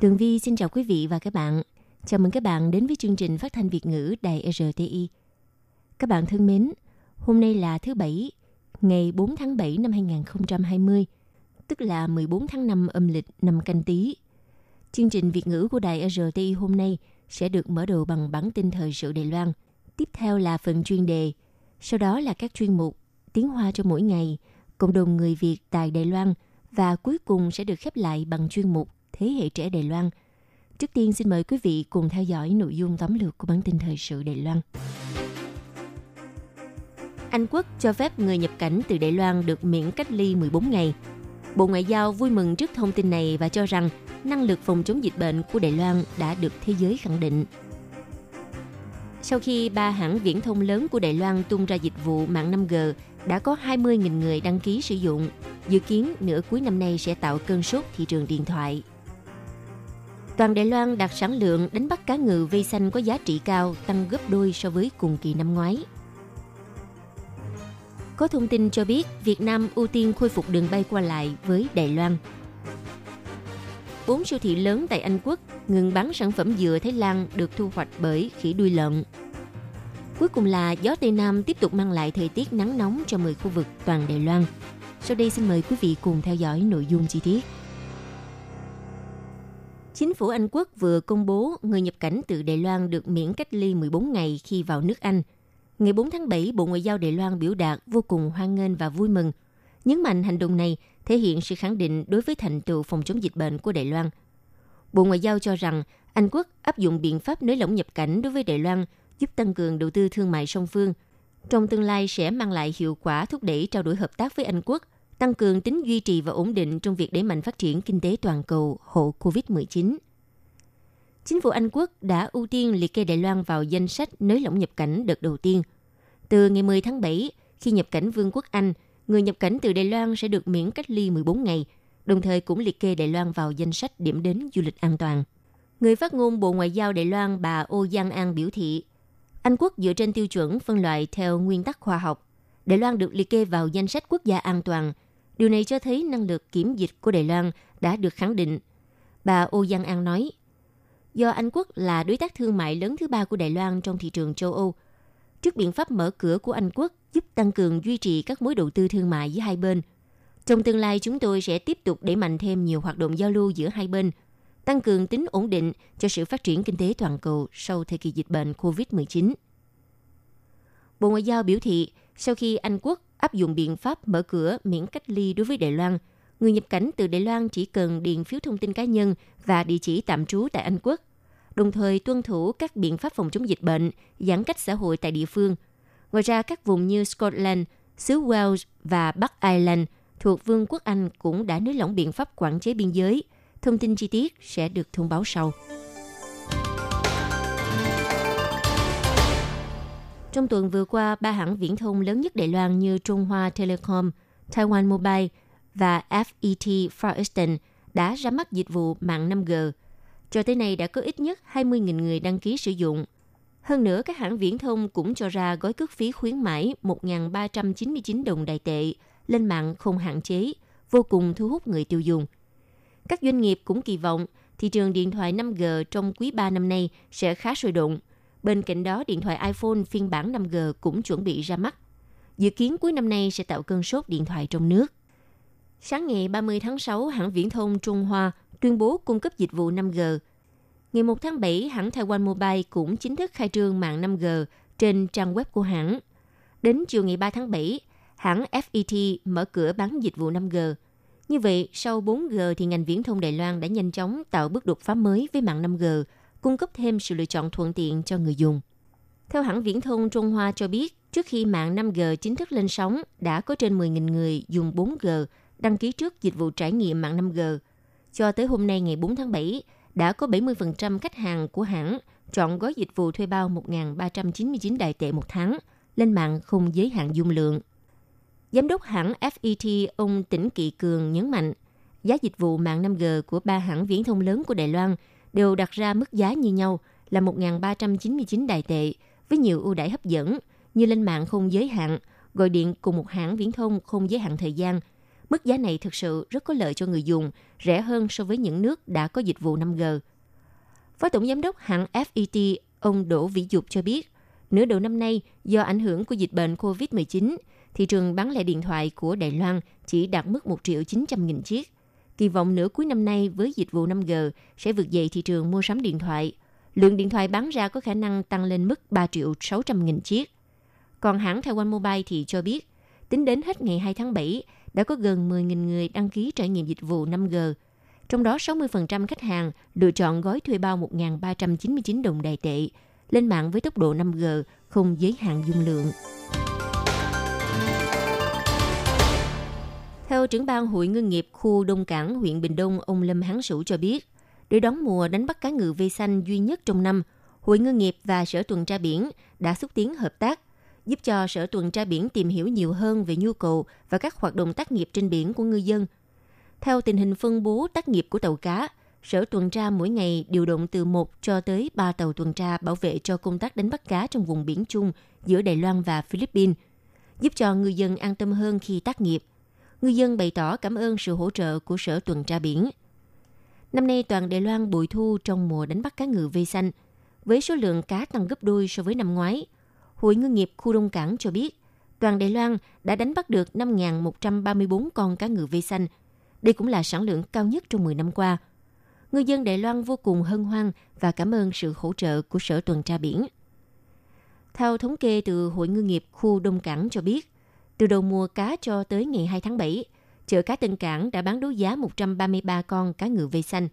Tường Vi xin chào quý vị và các bạn. Chào mừng các bạn đến với chương trình phát thanh Việt ngữ Đài RTI. Các bạn thân mến, hôm nay là thứ Bảy, ngày 4 tháng 7 năm 2020, tức là 14 tháng 5 âm lịch năm canh tí. Chương trình Việt ngữ của Đài RTI hôm nay sẽ được mở đầu bằng bản tin thời sự Đài Loan. Tiếp theo là phần chuyên đề, sau đó là các chuyên mục Tiếng Hoa cho mỗi ngày, cộng đồng người Việt tại Đài Loan và cuối cùng sẽ được khép lại bằng chuyên mục Thế hệ trẻ Đài Loan. Trước tiên xin mời quý vị cùng theo dõi nội dung tóm lược của bản tin thời sự Đài Loan. Anh Quốc cho phép người nhập cảnh từ Đài Loan được miễn cách ly 14 ngày. Bộ Ngoại giao vui mừng trước thông tin này và cho rằng năng lực phòng chống dịch bệnh của Đài Loan đã được thế giới khẳng định. Sau khi ba hãng viễn thông lớn của Đài Loan tung ra dịch vụ mạng 5G, đã có 20.000 người đăng ký sử dụng. Dự kiến nửa cuối năm nay sẽ tạo cơn sốt thị trường điện thoại. Toàn Đài Loan đạt sản lượng đánh bắt cá ngừ vây xanh có giá trị cao, tăng gấp đôi so với cùng kỳ năm ngoái. Có thông tin cho biết, Việt Nam ưu tiên khôi phục đường bay qua lại với Đài Loan. Bốn siêu thị lớn tại Anh Quốc ngừng bán sản phẩm dừa Thái Lan được thu hoạch bởi khỉ đuôi lợn. Cuối cùng là gió Tây Nam tiếp tục mang lại thời tiết nắng nóng cho 10 khu vực toàn Đài Loan. Sau đây xin mời quý vị cùng theo dõi nội dung chi tiết. Chính phủ Anh Quốc vừa công bố người nhập cảnh từ Đài Loan được miễn cách ly 14 ngày khi vào nước Anh. Ngày 4 tháng 7, Bộ Ngoại giao Đài Loan biểu đạt vô cùng hoan nghênh và vui mừng. Nhấn mạnh hành động này thể hiện sự khẳng định đối với thành tựu phòng chống dịch bệnh của Đài Loan. Bộ Ngoại giao cho rằng Anh Quốc áp dụng biện pháp nới lỏng nhập cảnh đối với Đài Loan giúp tăng cường đầu tư thương mại song phương. Trong tương lai sẽ mang lại hiệu quả thúc đẩy trao đổi hợp tác với Anh Quốc, tăng cường tính duy trì và ổn định trong việc đẩy mạnh phát triển kinh tế toàn cầu hậu COVID-19. Chính phủ Anh Quốc đã ưu tiên liệt kê Đài Loan vào danh sách nới lỏng nhập cảnh đợt đầu tiên. Từ ngày 10 tháng 7, khi nhập cảnh Vương quốc Anh, người nhập cảnh từ Đài Loan sẽ được miễn cách ly 14 ngày, đồng thời cũng liệt kê Đài Loan vào danh sách điểm đến du lịch an toàn. Người phát ngôn Bộ Ngoại giao Đài Loan bà Ô Giang An biểu thị, Anh Quốc dựa trên tiêu chuẩn phân loại theo nguyên tắc khoa học. Đài Loan được liệt kê vào danh sách quốc gia an toàn. Điều này cho thấy năng lực kiểm dịch của Đài Loan đã được khẳng định. Bà Ô Giang An nói, do Anh Quốc là đối tác thương mại lớn thứ ba của Đài Loan trong thị trường châu Âu, trước biện pháp mở cửa của Anh Quốc giúp tăng cường duy trì các mối đầu tư thương mại giữa hai bên. Trong tương lai, chúng tôi sẽ tiếp tục đẩy mạnh thêm nhiều hoạt động giao lưu giữa hai bên, tăng cường tính ổn định cho sự phát triển kinh tế toàn cầu sau thời kỳ dịch bệnh COVID-19. Bộ Ngoại giao biểu thị, sau khi Anh Quốc áp dụng biện pháp mở cửa miễn cách ly đối với Đài Loan, người nhập cảnh từ Đài Loan chỉ cần điền phiếu thông tin cá nhân và địa chỉ tạm trú tại Anh Quốc, đồng thời tuân thủ các biện pháp phòng chống dịch bệnh, giãn cách xã hội tại địa phương. Ngoài ra, các vùng như Scotland, xứ Wales và Bắc Ireland thuộc Vương quốc Anh cũng đã nới lỏng biện pháp quản chế biên giới. Thông tin chi tiết sẽ được thông báo sau. Trong tuần vừa qua, ba hãng viễn thông lớn nhất Đài Loan như Trung Hoa Telecom, Taiwan Mobile và FET Far Eastern đã ra mắt dịch vụ mạng 5G. Cho tới nay đã có ít nhất 20.000 người đăng ký sử dụng. Hơn nữa, các hãng viễn thông cũng cho ra gói cước phí khuyến mãi 1.399 đồng đại tệ lên mạng không hạn chế, vô cùng thu hút người tiêu dùng. Các doanh nghiệp cũng kỳ vọng thị trường điện thoại 5G trong quý 3 năm nay sẽ khá sôi động. Bên cạnh đó, điện thoại iPhone phiên bản 5G cũng chuẩn bị ra mắt. Dự kiến cuối năm nay sẽ tạo cơn sốt điện thoại trong nước. Sáng ngày 30 tháng 6, hãng viễn thông Trung Hoa tuyên bố cung cấp dịch vụ 5G. Ngày 1 tháng 7, hãng Taiwan Mobile cũng chính thức khai trương mạng 5G trên trang web của hãng. Đến chiều ngày 3 tháng 7, hãng FET mở cửa bán dịch vụ 5G. Như vậy, sau 4G thì ngành viễn thông Đài Loan đã nhanh chóng tạo bước đột phá mới với mạng 5G, cung cấp thêm sự lựa chọn thuận tiện cho người dùng. Theo hãng viễn thông Trung Hoa cho biết, trước khi mạng 5G chính thức lên sóng, đã có trên 10.000 người dùng 4G đăng ký trước dịch vụ trải nghiệm mạng 5G. Cho tới hôm nay ngày 4 tháng 7, đã có 70% khách hàng của hãng chọn gói dịch vụ thuê bao 1.399 đại tệ một tháng, lên mạng không giới hạn dung lượng. Giám đốc hãng FET ông Tỉnh Kỵ Cường nhấn mạnh, giá dịch vụ mạng 5G của ba hãng viễn thông lớn của Đài Loan đều đặt ra mức giá như nhau là 1.399 đại tệ với nhiều ưu đãi hấp dẫn như lên mạng không giới hạn, gọi điện cùng một hãng viễn thông không giới hạn thời gian. Mức giá này thực sự rất có lợi cho người dùng, rẻ hơn so với những nước đã có dịch vụ 5G. Phó Tổng Giám đốc hãng FET, ông Đỗ Vĩ Dục cho biết, nửa đầu năm nay, do ảnh hưởng của dịch bệnh COVID-19, thị trường bán lẻ điện thoại của Đài Loan chỉ đạt mức 1 triệu 900 nghìn chiếc. Kỳ vọng nửa cuối năm nay với dịch vụ 5G sẽ vượt dậy thị trường mua sắm điện thoại. Lượng điện thoại bán ra có khả năng tăng lên mức 3 triệu 600 nghìn chiếc. Còn hãng Taiwan Mobile thì cho biết, tính đến hết ngày 2 tháng 7, đã có gần 10.000 người đăng ký trải nghiệm dịch vụ 5G. Trong đó 60% khách hàng lựa chọn gói thuê bao 1.399 đồng đài tệ, lên mạng với tốc độ 5G không giới hạn dung lượng. Theo trưởng ban Hội Ngư nghiệp khu Đông Cảng, huyện Bình Đông, ông Lâm Hán Sửu cho biết, để đón mùa đánh bắt cá ngừ vây xanh duy nhất trong năm, Hội Ngư nghiệp và Sở Tuần tra Biển đã xúc tiến hợp tác, giúp cho Sở Tuần tra Biển tìm hiểu nhiều hơn về nhu cầu và các hoạt động tác nghiệp trên biển của ngư dân. Theo tình hình phân bố tác nghiệp của tàu cá, Sở tuần tra mỗi ngày điều động từ 1 cho tới 3 tàu tuần tra bảo vệ cho công tác đánh bắt cá trong vùng biển chung giữa Đài Loan và Philippines, giúp cho ngư dân an tâm hơn khi tác nghiệp – ngư dân bày tỏ cảm ơn sự hỗ trợ của Sở Tuần tra Biển. Năm nay toàn Đài Loan bội thu trong mùa đánh bắt cá ngừ vây xanh, với số lượng cá tăng gấp đôi so với năm ngoái. Hội Ngư nghiệp khu Đông Cảng cho biết, toàn Đài Loan đã đánh bắt được 5.134 con cá ngừ vây xanh. Đây cũng là sản lượng cao nhất trong 10 năm qua. Ngư dân Đài Loan vô cùng hân hoan và cảm ơn sự hỗ trợ của Sở Tuần tra Biển. Theo thống kê từ Hội Ngư nghiệp khu Đông Cảng cho biết, từ đầu mùa cá cho tới ngày 2 tháng 7, chợ cá Tân Cảng đã bán đấu giá 133 con cá ngừ vây xanh.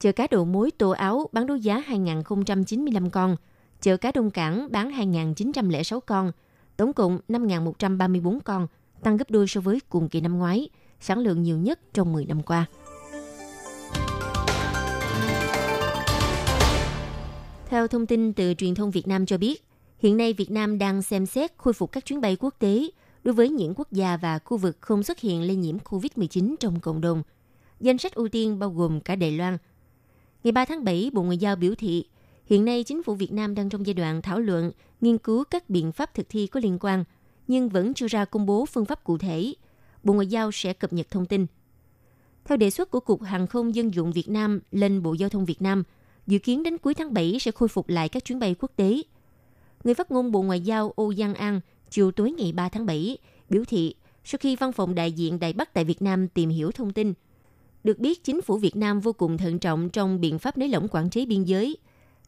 Chợ cá đồ mối Tô Áo bán đấu giá 2.095 con. Chợ cá Đông Cảng bán 2.906 con. Tổng cộng 5.134 con, tăng gấp đôi so với cùng kỳ năm ngoái, sản lượng nhiều nhất trong 10 năm qua. Theo thông tin từ truyền thông Việt Nam cho biết, hiện nay Việt Nam đang xem xét khôi phục các chuyến bay quốc tế đối với những quốc gia và khu vực không xuất hiện lây nhiễm COVID-19 trong cộng đồng. Danh sách ưu tiên bao gồm cả Đài Loan. Ngày 3 tháng 7, Bộ Ngoại giao biểu thị, hiện nay chính phủ Việt Nam đang trong giai đoạn thảo luận, nghiên cứu các biện pháp thực thi có liên quan, nhưng vẫn chưa ra công bố phương pháp cụ thể. Bộ Ngoại giao sẽ cập nhật thông tin. Theo đề xuất của Cục Hàng không Dân dụng Việt Nam lên Bộ Giao thông Việt Nam, dự kiến đến cuối tháng 7 sẽ khôi phục lại các chuyến bay quốc tế. Người phát ngôn Bộ Ngoại giao Âu Giang An chiều tối ngày 3 tháng 7, biểu thị sau khi văn phòng đại diện Đài Bắc tại Việt Nam tìm hiểu thông tin, được biết chính phủ Việt Nam vô cùng thận trọng trong biện pháp nới lỏng quản chế biên giới.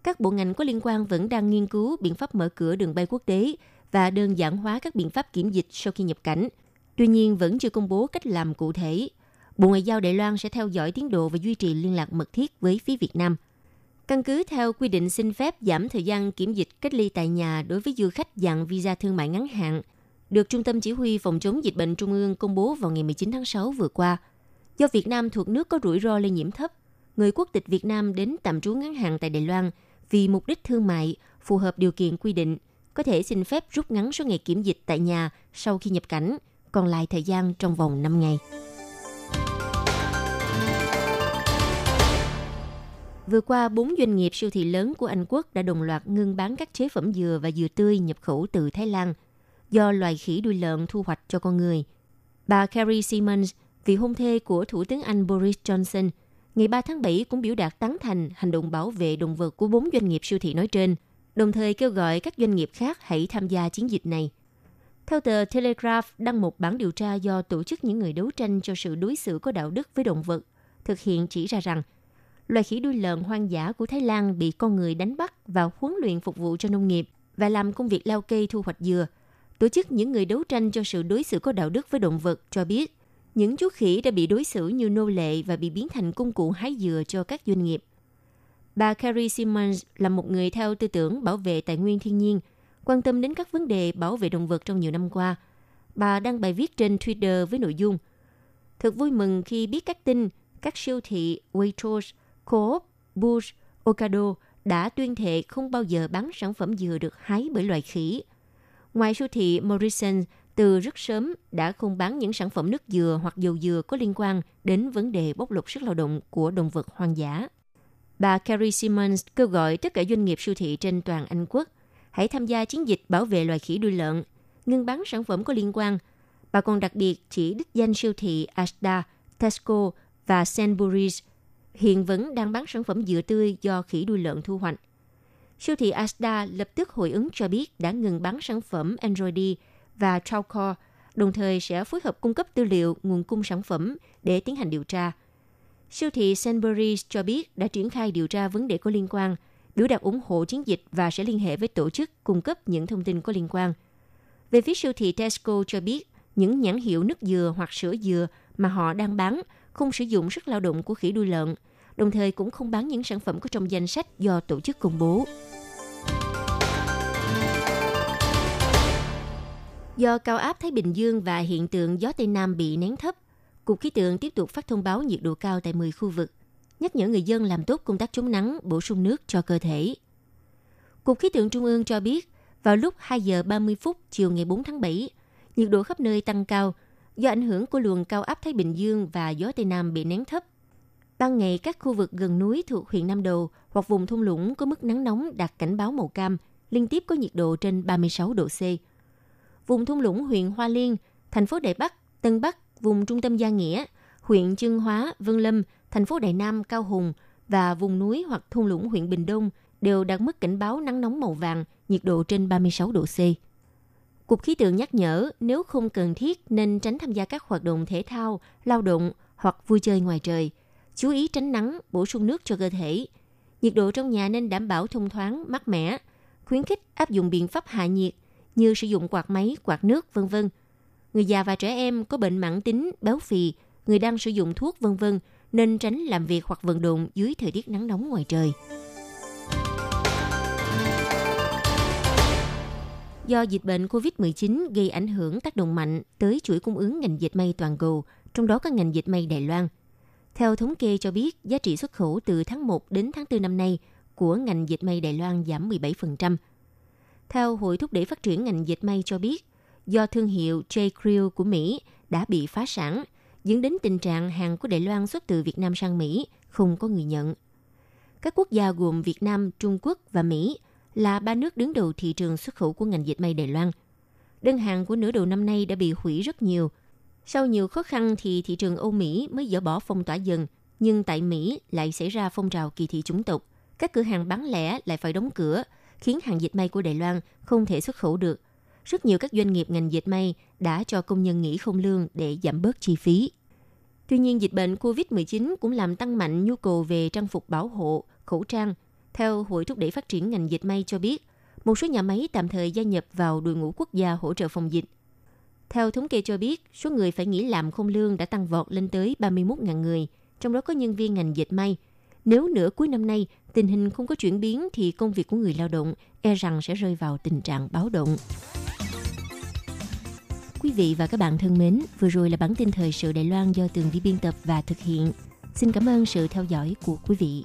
Các bộ ngành có liên quan vẫn đang nghiên cứu biện pháp mở cửa đường bay quốc tế và đơn giản hóa các biện pháp kiểm dịch sau khi nhập cảnh. Tuy nhiên vẫn chưa công bố cách làm cụ thể. Bộ Ngoại giao Đài Loan sẽ theo dõi tiến độ và duy trì liên lạc mật thiết với phía Việt Nam – Căn cứ theo quy định xin phép giảm thời gian kiểm dịch cách ly tại nhà đối với du khách dạng visa thương mại ngắn hạn, được Trung tâm Chỉ huy Phòng chống dịch bệnh Trung ương công bố vào ngày 19 tháng 6 vừa qua. Do Việt Nam thuộc nước có rủi ro lây nhiễm thấp, người quốc tịch Việt Nam đến tạm trú ngắn hạn tại Đài Loan vì mục đích thương mại phù hợp điều kiện quy định, có thể xin phép rút ngắn số ngày kiểm dịch tại nhà sau khi nhập cảnh, còn lại thời gian trong vòng 5 ngày. Vừa qua, bốn doanh nghiệp siêu thị lớn của Anh Quốc đã đồng loạt ngưng bán các chế phẩm dừa và dừa tươi nhập khẩu từ Thái Lan do loài khỉ đuôi lợn thu hoạch cho con người. Bà Carrie Simmons, vị hôn thê của Thủ tướng Anh Boris Johnson, ngày 3 tháng 7 cũng biểu đạt tán thành hành động bảo vệ động vật của bốn doanh nghiệp siêu thị nói trên, đồng thời kêu gọi các doanh nghiệp khác hãy tham gia chiến dịch này. Theo tờ Telegraph đăng một bản điều tra do tổ chức những người đấu tranh cho sự đối xử có đạo đức với động vật, thực hiện chỉ ra rằng – loài khỉ đuôi lợn hoang dã của Thái Lan bị con người đánh bắt và huấn luyện phục vụ cho nông nghiệp và làm công việc leo cây thu hoạch dừa. Tổ chức những người đấu tranh cho sự đối xử có đạo đức với động vật cho biết, những chú khỉ đã bị đối xử như nô lệ và bị biến thành công cụ hái dừa cho các doanh nghiệp. Bà Carrie Simmons là một người theo tư tưởng bảo vệ tài nguyên thiên nhiên, quan tâm đến các vấn đề bảo vệ động vật trong nhiều năm qua. Bà đăng bài viết trên Twitter với nội dung Thật vui mừng khi biết các tin các siêu thị Waitrose, Coop, Bush, Ocado đã tuyên thệ không bao giờ bán sản phẩm dừa được hái bởi loài khỉ. Ngoài siêu thị Morrison từ rất sớm đã không bán những sản phẩm nước dừa hoặc dầu dừa có liên quan đến vấn đề bóc lột sức lao động của động vật hoang dã. Bà Carrie Simmons kêu gọi tất cả doanh nghiệp siêu thị trên toàn Anh quốc hãy tham gia chiến dịch bảo vệ loài khỉ đuôi lợn, ngừng bán sản phẩm có liên quan. Bà còn đặc biệt chỉ đích danh siêu thị Asda, Tesco và Sainsbury's hiện vẫn đang bán sản phẩm dừa tươi do khỉ đuôi lợn thu hoạch. Siêu thị Asda lập tức hồi ứng cho biết đã ngừng bán sản phẩm Android và Traucor, đồng thời sẽ phối hợp cung cấp tư liệu nguồn cung sản phẩm để tiến hành điều tra. Siêu thị Sainsbury's cho biết đã triển khai điều tra vấn đề có liên quan, biểu đạt ủng hộ chiến dịch và sẽ liên hệ với tổ chức cung cấp những thông tin có liên quan. Về phía siêu thị Tesco cho biết, những nhãn hiệu nước dừa hoặc sữa dừa mà họ đang bán không sử dụng sức lao động của khỉ đuôi lợn, đồng thời cũng không bán những sản phẩm có trong danh sách do tổ chức công bố. Do cao áp Thái Bình Dương và hiện tượng gió Tây Nam bị nén thấp, Cục Khí tượng tiếp tục phát thông báo nhiệt độ cao tại 10 khu vực, nhắc nhở người dân làm tốt công tác chống nắng, bổ sung nước cho cơ thể. Cục Khí tượng Trung ương cho biết, vào lúc 2 giờ 30 phút chiều ngày 4 tháng 7, nhiệt độ khắp nơi tăng cao do ảnh hưởng của luồng cao áp Thái Bình Dương và gió Tây Nam bị nén thấp. Ban ngày, các khu vực gần núi thuộc huyện Nam Đầu hoặc vùng thung lũng có mức nắng nóng đạt cảnh báo màu cam, liên tiếp có nhiệt độ trên 36 độ C. Vùng thung lũng huyện Hoa Liên, thành phố Đại Bắc, Tân Bắc, vùng trung tâm Gia Nghĩa, huyện Chương Hóa, Vân Lâm, thành phố Đại Nam, Cao Hùng và vùng núi hoặc thung lũng huyện Bình Đông đều đạt mức cảnh báo nắng nóng màu vàng, nhiệt độ trên 36 độ C. Cục khí tượng nhắc nhở nếu không cần thiết nên tránh tham gia các hoạt động thể thao, lao động hoặc vui chơi ngoài trời. Chú ý tránh nắng, bổ sung nước cho cơ thể. Nhiệt độ trong nhà nên đảm bảo thông thoáng, mát mẻ. Khuyến khích áp dụng biện pháp hạ nhiệt như sử dụng quạt máy, quạt nước, vân vân. Người già và trẻ em có bệnh mãn tính, béo phì, người đang sử dụng thuốc vân vân nên tránh làm việc hoặc vận động dưới thời tiết nắng nóng ngoài trời. Do dịch bệnh COVID-19 gây ảnh hưởng tác động mạnh tới chuỗi cung ứng ngành dệt may toàn cầu, trong đó có ngành dệt may Đài Loan. Theo thống kê cho biết, giá trị xuất khẩu từ tháng 1 đến tháng 4 năm nay của ngành dệt may Đài Loan giảm 17%. Theo Hội thúc đẩy phát triển ngành dệt may cho biết, do thương hiệu J. Crew của Mỹ đã bị phá sản, dẫn đến tình trạng hàng của Đài Loan xuất từ Việt Nam sang Mỹ không có người nhận. Các quốc gia gồm Việt Nam, Trung Quốc và Mỹ là ba nước đứng đầu thị trường xuất khẩu của ngành dệt may Đài Loan. Đơn hàng của nửa đầu năm nay đã bị hủy rất nhiều. Sau nhiều khó khăn thì thị trường Âu Mỹ mới dỡ bỏ phong tỏa dần, nhưng tại Mỹ lại xảy ra phong trào kỳ thị chủng tộc. Các cửa hàng bán lẻ lại phải đóng cửa, khiến hàng dệt may của Đài Loan không thể xuất khẩu được. Rất nhiều các doanh nghiệp ngành dệt may đã cho công nhân nghỉ không lương để giảm bớt chi phí. Tuy nhiên, dịch bệnh COVID-19 cũng làm tăng mạnh nhu cầu về trang phục bảo hộ, khẩu trang. Theo Hội thúc đẩy phát triển ngành dệt may cho biết, một số nhà máy tạm thời gia nhập vào đội ngũ quốc gia hỗ trợ phòng dịch. Theo thống kê cho biết, số người phải nghỉ làm không lương đã tăng vọt lên tới 31.000 người, trong đó có nhân viên ngành dệt may. Nếu nửa cuối năm nay tình hình không có chuyển biến thì công việc của người lao động e rằng sẽ rơi vào tình trạng báo động. Quý vị và các bạn thân mến, vừa rồi là bản tin thời sự Đài Loan do Tường Vi biên tập và thực hiện. Xin cảm ơn sự theo dõi của quý vị.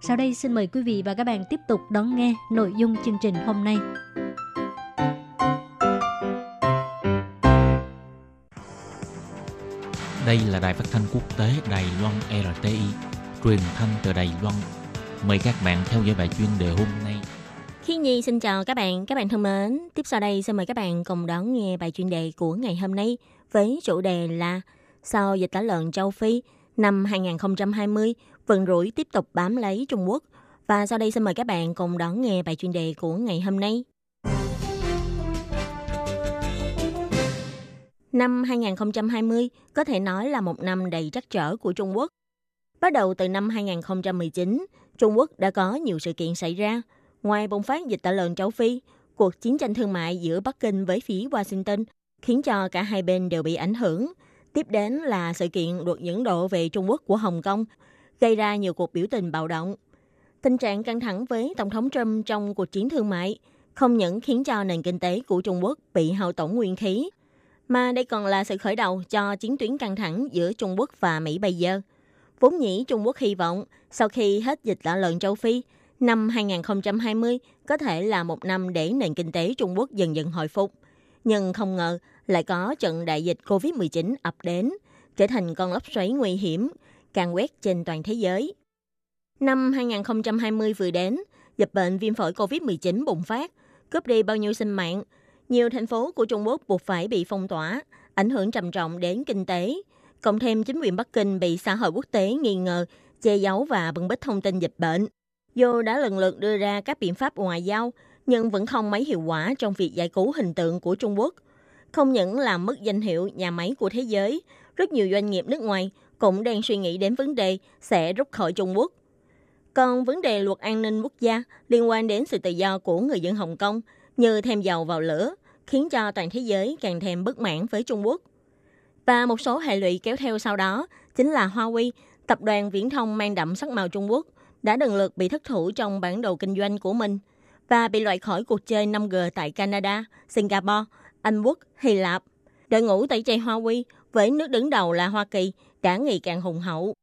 Sau đây xin mời quý vị và các bạn tiếp tục đón nghe nội dung chương trình hôm nay. Đây là đài phát thanh quốc tế Đài Loan RTI, truyền thanh từ Đài Loan. Mời các bạn theo dõi bài chuyên đề hôm nay. Khi Nhi xin chào các bạn, các bạn thân mến. Tiếp sau đây xin mời các bạn cùng đón nghe bài chuyên đề của ngày hôm nay với chủ đề là Sau dịch tả lợn châu Phi, năm 2020, vận rủi tiếp tục bám lấy Trung Quốc. Và sau đây xin mời các bạn cùng đón nghe bài chuyên đề của ngày hôm nay. Năm 2020 có thể nói là một năm đầy trắc trở của Trung Quốc. Bắt đầu từ năm 2019, Trung Quốc đã có nhiều sự kiện xảy ra. Ngoài bùng phát dịch tả lợn châu Phi, cuộc chiến tranh thương mại giữa Bắc Kinh với phía Washington khiến cho cả hai bên đều bị ảnh hưởng. Tiếp đến là sự kiện luật dẫn độ về Trung Quốc của Hồng Kông, gây ra nhiều cuộc biểu tình bạo động. Tình trạng căng thẳng với Tổng thống Trump trong cuộc chiến thương mại không những khiến cho nền kinh tế của Trung Quốc bị hao tổn nguyên khí, mà đây còn là sự khởi đầu cho chiến tuyến căng thẳng giữa Trung Quốc và Mỹ bây giờ. Vốn nhĩ Trung Quốc hy vọng sau khi hết dịch tả lợn châu Phi, năm 2020 có thể là một năm để nền kinh tế Trung Quốc dần dần hồi phục. Nhưng không ngờ lại có trận đại dịch COVID-19 ập đến, trở thành con lốc xoáy nguy hiểm, càng quét trên toàn thế giới. Năm 2020 vừa đến, dịch bệnh viêm phổi COVID-19 bùng phát, cướp đi bao nhiêu sinh mạng. Nhiều thành phố của Trung Quốc buộc phải bị phong tỏa, ảnh hưởng trầm trọng đến kinh tế. Cộng thêm chính quyền Bắc Kinh bị xã hội quốc tế nghi ngờ, che giấu và bưng bít thông tin dịch bệnh. Dù đã lần lượt đưa ra các biện pháp ngoại giao, nhưng vẫn không mấy hiệu quả trong việc giải cứu hình tượng của Trung Quốc. Không những làm mất danh hiệu nhà máy của thế giới, rất nhiều doanh nghiệp nước ngoài cũng đang suy nghĩ đến vấn đề sẽ rút khỏi Trung Quốc. Còn vấn đề luật an ninh quốc gia liên quan đến sự tự do của người dân Hồng Kông như thêm dầu vào lửa, khiến cho toàn thế giới càng thêm bất mãn với Trung Quốc. Và một số hệ lụy kéo theo sau đó chính là Huawei, tập đoàn viễn thông mang đậm sắc màu Trung Quốc, đã lần lượt bị thất thủ trong bản đồ kinh doanh của mình và bị loại khỏi cuộc chơi 5G tại Canada, Singapore, Anh Quốc, Hy Lạp. Đội ngũ tẩy chay Huawei với nước đứng đầu là Hoa Kỳ đã ngày càng hùng hậu.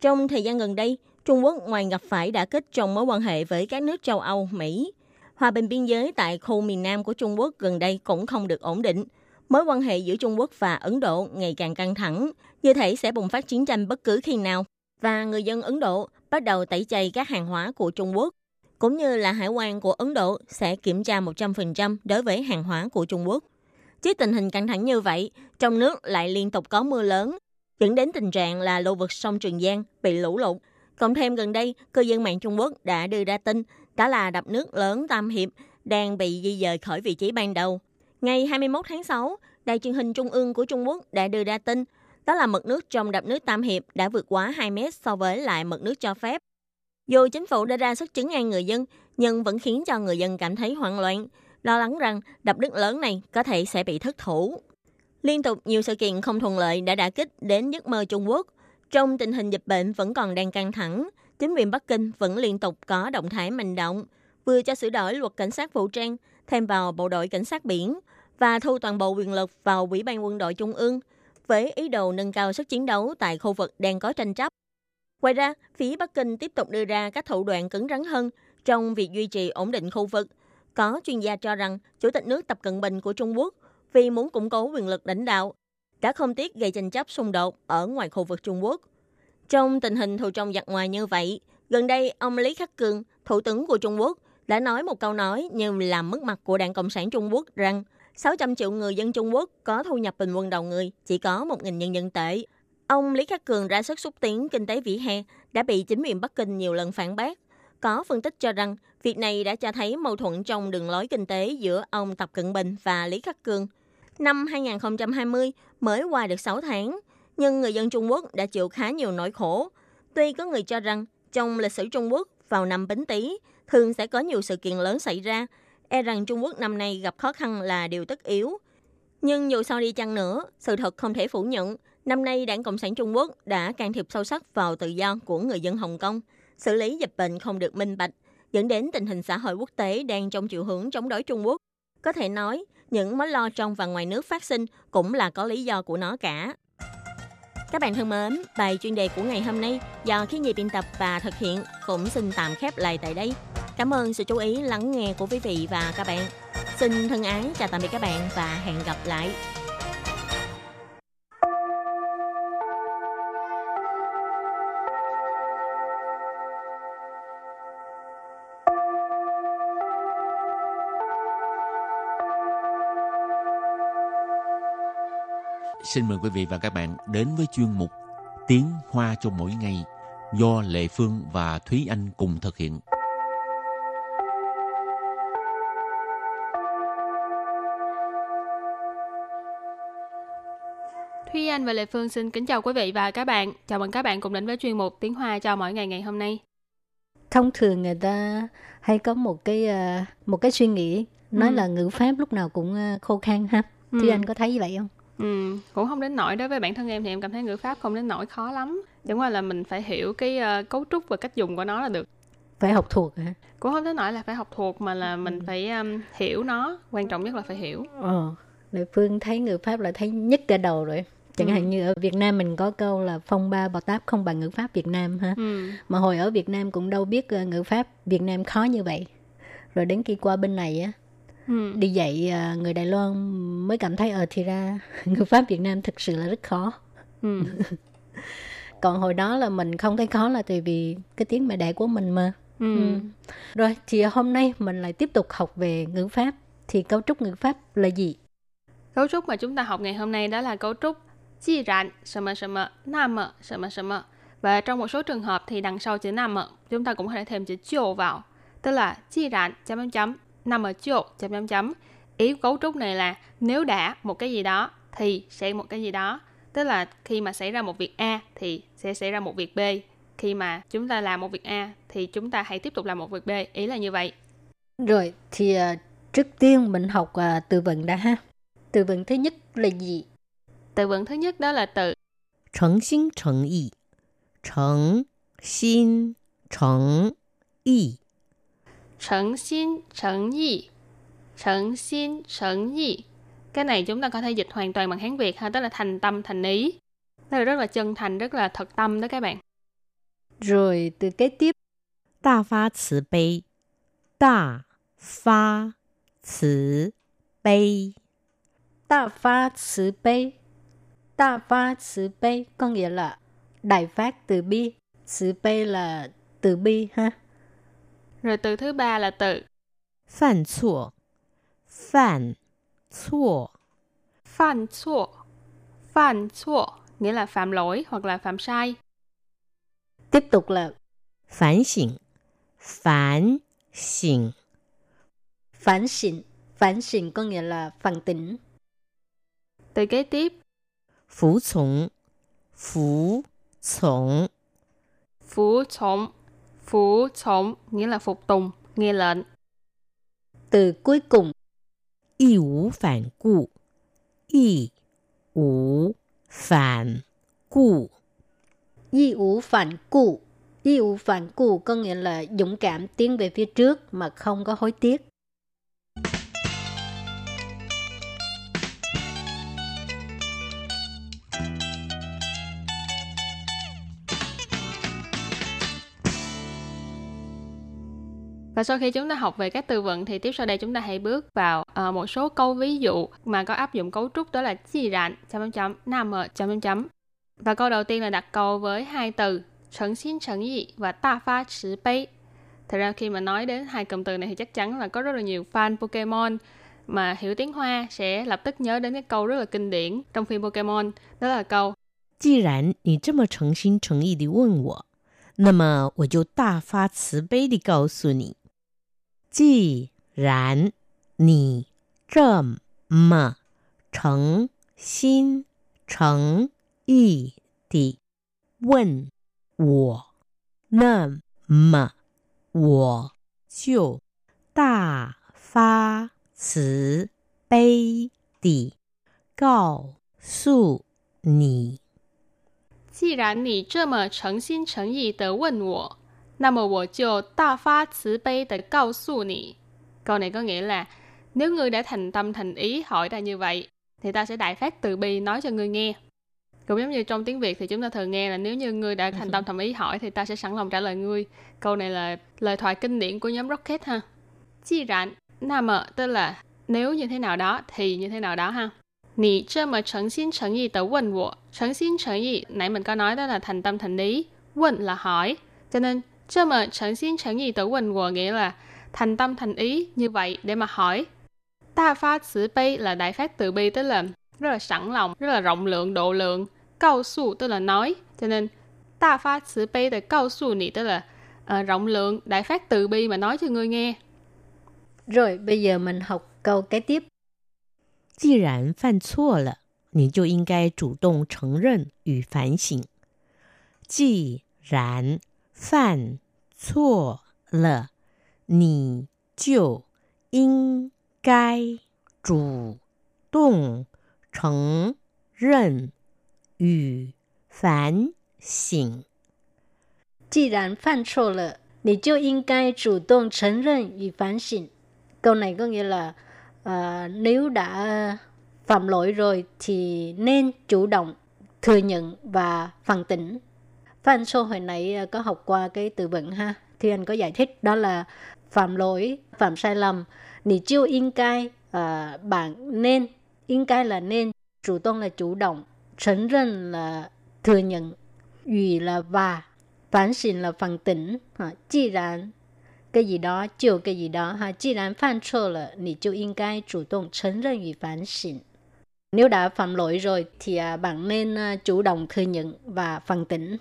Trong thời gian gần đây, Trung Quốc ngoài gặp phải đã kích trong mối quan hệ với các nước châu Âu, Mỹ, hòa bình biên giới tại khu miền Nam của Trung Quốc gần đây cũng không được ổn định. Mối quan hệ giữa Trung Quốc và Ấn Độ ngày càng căng thẳng, như thể sẽ bùng phát chiến tranh bất cứ khi nào. Và người dân Ấn Độ bắt đầu tẩy chay các hàng hóa của Trung Quốc, cũng như là hải quan của Ấn Độ sẽ kiểm tra 100% đối với hàng hóa của Trung Quốc. Trước tình hình căng thẳng như vậy, trong nước lại liên tục có mưa lớn, dẫn đến tình trạng là lưu vực sông Trường Giang bị lũ lụt. Cộng thêm gần đây, cư dân mạng Trung Quốc đã đưa ra tin đó là đập nước lớn Tam Hiệp đang bị di dời khỏi vị trí ban đầu. Ngày 21 tháng 6, Đài truyền hình Trung ương của Trung Quốc đã đưa ra tin đó là mực nước trong đập nước Tam Hiệp đã vượt quá 2 mét so với lại mực nước cho phép. Dù chính phủ đã ra sức chứng an người dân, nhưng vẫn khiến cho người dân cảm thấy hoảng loạn, lo lắng rằng đập nước lớn này có thể sẽ bị thất thủ. Liên tục nhiều sự kiện không thuận lợi đã đả kích đến giấc mơ Trung Quốc. Trong tình hình dịch bệnh vẫn còn đang căng thẳng, chính quyền Bắc Kinh vẫn liên tục có động thái mạnh động, vừa cho sửa đổi luật cảnh sát vũ trang, thêm vào bộ đội cảnh sát biển và thu toàn bộ quyền lực vào Ủy ban quân đội Trung ương, với ý đồ nâng cao sức chiến đấu tại khu vực đang có tranh chấp. Ngoài ra, phía Bắc Kinh tiếp tục đưa ra các thủ đoạn cứng rắn hơn trong việc duy trì ổn định khu vực. Có chuyên gia cho rằng, Chủ tịch nước Tập Cận Bình của Trung Quốc vì muốn củng cố quyền lực lãnh đạo, đã không tiếc gây tranh chấp xung đột ở ngoài khu vực Trung Quốc. Trong tình hình thù trong giặc ngoài như vậy, gần đây ông Lý Khắc Cường, Thủ tướng của Trung Quốc, đã nói một câu nói như làm mất mặt của Đảng Cộng sản Trung Quốc rằng 600 triệu người dân Trung Quốc có thu nhập bình quân đầu người chỉ có 1.000 nhân dân tệ. Ông Lý Khắc Cường ra sức xúc tiến kinh tế vỉa hè đã bị chính quyền Bắc Kinh nhiều lần phản bác. Có phân tích cho rằng việc này đã cho thấy mâu thuẫn trong đường lối kinh tế giữa ông Tập Cận Bình và Lý Khắc Cường. Năm 2020 mới qua được 6 tháng, nhưng người dân Trung Quốc đã chịu khá nhiều nỗi khổ. Tuy có người cho rằng trong lịch sử Trung Quốc vào năm Bính Tý thường sẽ có nhiều sự kiện lớn xảy ra, e rằng Trung Quốc năm nay gặp khó khăn là điều tất yếu. Nhưng dù sao đi chăng nữa, sự thật không thể phủ nhận, năm nay Đảng Cộng sản Trung Quốc đã can thiệp sâu sắc vào tự do của người dân Hồng Kông, xử lý dịch bệnh không được minh bạch, dẫn đến tình hình xã hội quốc tế đang trong chiều hướng chống đối Trung Quốc. Có thể nói, những mối lo trong và ngoài nước phát sinh cũng là có lý do của nó cả. Các bạn thân mến, bài chuyên đề của ngày hôm nay do khi nhị biên tập và thực hiện cũng xin tạm khép lại tại đây. Cảm ơn sự chú ý lắng nghe của quý vị và các bạn. Xin thân ái chào tạm biệt các bạn và hẹn gặp lại. Xin mời quý vị và các bạn đến với chuyên mục Tiếng Hoa cho mỗi ngày do Lệ Phương và Thúy Anh cùng thực hiện. Thúy Anh và Lệ Phương xin kính chào quý vị và các bạn. Chào mừng các bạn cùng đến với chuyên mục Tiếng Hoa cho mỗi ngày ngày hôm nay. thông thường người ta hay có một cái ờ, một cái suy nghĩ nói Ừ. là ngữ pháp lúc nào cũng ờ, khô khan ha Ừ. anh có thấy vậy không Ừ, cũng không đến nỗi đối với bản thân em thì em cảm thấy ngữ pháp không đến nỗi khó lắm. Chẳng qua là mình phải hiểu cái ờ, cấu trúc và cách dùng của nó là được. phải học thuộc hả Cũng không đến nỗi là phải học thuộc mà là mình phải um, hiểu nó. Quan trọng nhất là phải hiểu. ờ Lệ Phương thấy ngữ pháp là thấy nhức cả đầu rồi chẳng Ừ. hạn như ở Việt Nam mình có câu là phong ba bò táp không bằng ngữ pháp Việt Nam ha Ừ. mà hồi ở Việt Nam cũng đâu biết ờ, ngữ pháp Việt Nam khó như vậy rồi đến khi qua bên này á Ừ. đi dạy à, người Đài Loan mới cảm thấy ở thì ra người Pháp Việt Nam thực sự là rất khó. Ừ. Còn hồi đó là mình không thấy khó là tại vì cái tiếng mẹ đẻ của mình mà. Ừ. Rồi thì hôm nay mình lại tiếp tục học về ngữ pháp. Thì cấu trúc ngữ pháp là gì? Cấu trúc mà chúng ta học ngày hôm nay đó là cấu trúc chi rạn sầm sầm nam sầm sầm và trong một số trường hợp thì đằng sau chữ nam chúng ta cũng có thể thêm chữ chiều vào tức là chi rạn chấm chấm năm ở chỗ chấm chấm chấm. Ý cấu trúc này là nếu đã một cái gì đó thì sẽ một cái gì đó. Tức là khi mà xảy ra một việc A thì sẽ xảy ra một việc B. Khi mà chúng ta làm một việc A thì chúng ta hãy tiếp tục làm một việc B. Ý là như vậy. Rồi thì à, trước tiên mình học à, từ vựng đã ha. Từ vựng thứ nhất là gì? Từ vựng thứ nhất đó là từ Thành xin thành ý Thành xin thành ý Trấn xin trấn yi Trấn xin trấn yi Cái này chúng ta có thể dịch hoàn toàn bằng Hán Việt ha Tức là thành tâm thành ý Tức là rất là chân thành, rất là thật tâm đó các bạn rồi từ kế tiếp 大发慈悲，大发慈悲， ta pha慈悲 ta pha慈悲 có nghĩa là đại phát từ bi慈悲là từ bi ha Rồi từ thứ ba là từ Phản chua Phản chua Phản chua Phản chua Nghĩa là phạm lỗi hoặc là phạm sai. Tiếp tục là Phản xỉn Phản xỉn Phản xỉn Phản xỉn có nghĩa là phản tỉnh. Từ kế tiếp. Phú chống Phú chống Phú chống Phú chống nghĩa là phục tùng, nghe lệnh. Từ cuối cùng. Y ú phản cụ. Y ú phản cụ. Y ú phản cụ. Y ú phản cụ có nghĩa là dũng cảm tiến về phía trước mà không có hối tiếc. Và sau khi chúng ta học về các từ vựng thì tiếp sau đây chúng ta hãy bước vào ờ, một số câu ví dụ mà có áp dụng cấu trúc đó là chi rạn chấm chấm chấm nam mờ chấm chấm chấm. Và câu đầu tiên là đặt câu với hai từ trấn xin trấn yi và ta pha慈悲. Thật ra khi mà nói đến hai cụm từ này thì chắc chắn là có rất là nhiều fan Pokemon mà hiểu tiếng Hoa sẽ lập tức nhớ đến cái câu rất là kinh điển trong phim Pokemon đó là câu 既然你这么诚心诚意地问我，那么我就大发慈悲地告诉你： 既然你这么诚心诚意地问我，那么我就大发慈悲地告诉你。既然你这么诚心诚意的问我，那么我就大发慈悲的告诉你。Câu này có nghĩa là nếu ngươi đã thành tâm thành ý hỏi ta như vậy, thì ta sẽ đại phát từ bi nói cho ngươi nghe. Cũng giống như trong tiếng Việt thì chúng ta thường nghe là nếu như ngươi đã thành tâm thành ý hỏi thì ta sẽ sẵn lòng trả lời ngươi. Câu này là lời thoại kinh điển của nhóm Rocket ha. Chi rạn, nam mợ tức là nếu như thế nào đó thì như thế nào đó ha. 你这么诚心诚意的问我，诚心诚意 nãy mình có nói đó là thành tâm thành ý, 问 là hỏi, cho nên 这么诚心诚意的问我 nghĩa là thành tâm thành ý như vậy để mà hỏi. Ta pha慈悲là đại phát từ bi tức là rất là sẵn lòng, rất là rộng lượng, độ lượng. Cao su tức là nói. Cho nên ta phát慈悲的告诉你 tức là uh, rộng lượng, đại phát từ bi mà nói cho ngươi nghe. Rồi, bây giờ mình học câu kế tiếp. 既然犯错了，你就应该主动承认与反省。既然 犯错了，你就应该主动承认与反省。既然犯错了，你就应该主动承认与反省. Câu này có nghĩa là uh, nếu đã phạm lỗi rồi thì nên chủ động thừa nhận và phản tỉnh. Phan Sô hồi nãy ờ, có học qua cái từ vựng ha. Thì anh có giải thích đó là phạm lỗi, phạm sai lầm. Nì chiêu yên cai, uh, bạn nên, yên cai là nên, chủ động là chủ động,承认là thừa nhận, ủy là và, phản xỉn là phản tỉnh. Ha.既然 cái gì đó, chiều cái gì đó. Ha.既然犯错了, nì chiêu yên cai chủ động 承认与反省. Nếu đã phạm lỗi rồi thì à, bạn nên à, chủ động thừa nhận và phản tỉnh.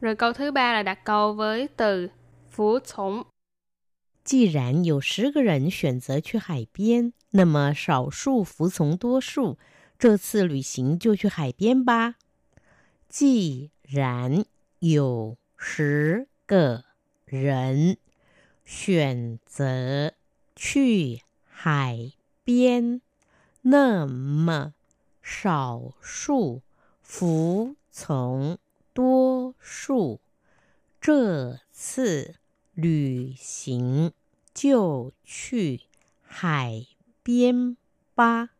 Rồi câu thứ ba là đặt câu với từ phục从. 既然有十个人选择去海边，那么少数服从多数，这次旅行就去海边吧。既然有十个人选择去海边，那么少数服从 多数，这次旅行就去海边吧。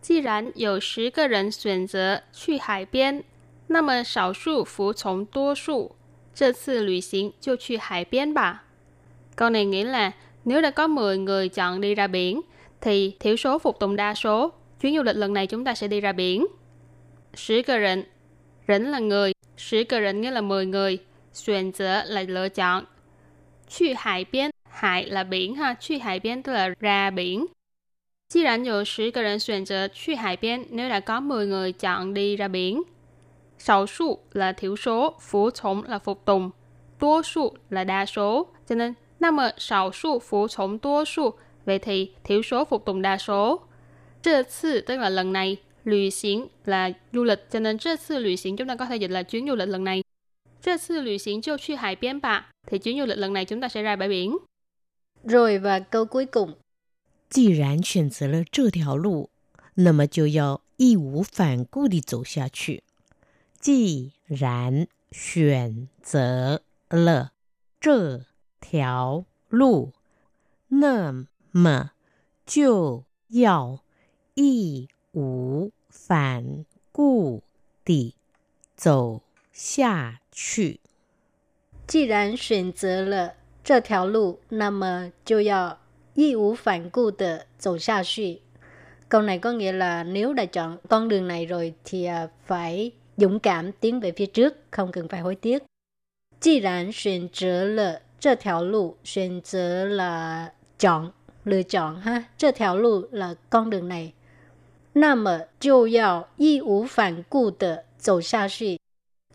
既然有十个人选择去海边，那么少数服从多数，这次旅行就去海边吧. Câu này nghĩa là nếu đã có 10 người chọn đi ra biển, thì thiểu số phục tùng đa số. Chuyến du lịch lần này chúng ta sẽ đi ra biển. Sử cờ rịnh, rịnh là người, sử cờ rịnh nghĩa là 10 người, xuyên giữa là lựa chọn.去海边, hải là biển ha, 去海边 tức là ra biển.既然有十个人选择去海边, nếu đã có 10 người chọn đi ra biển. Sầu số là thiểu số, phục从 là phục tùng, đa số là đa số. Cho nên, 那么少数服从多数 Vậy thì thiểu số phục tùng đa số. Trơ次tức là lần này, lùi xỉn là du lịch, cho nên trơ次lùi xỉn chúng ta có thể dịch là chuyến du lịch lần này. Trơ次lùi xỉn cho去海边吧, thì chuyến du lịch lần này chúng ta sẽ ra bãi biển. Rồi và câu cuối cùng. 既然选择了这条路，那么就要义无反顾地走下去。既然选择了这条路，那么就要义 无反顾地走下去。既然选择了这条路，那么就要义无反顾的走下去. Câu này có nghĩa là nếu đã chọn con đường này rồi thì à, phải dũng cảm tiến về phía trước, không cần phải hối tiếc. 既然选择了这条路，选择了 chọn, lựa chọn ha. 这条路 là con đường này. 那么就要义无反顾的走下去.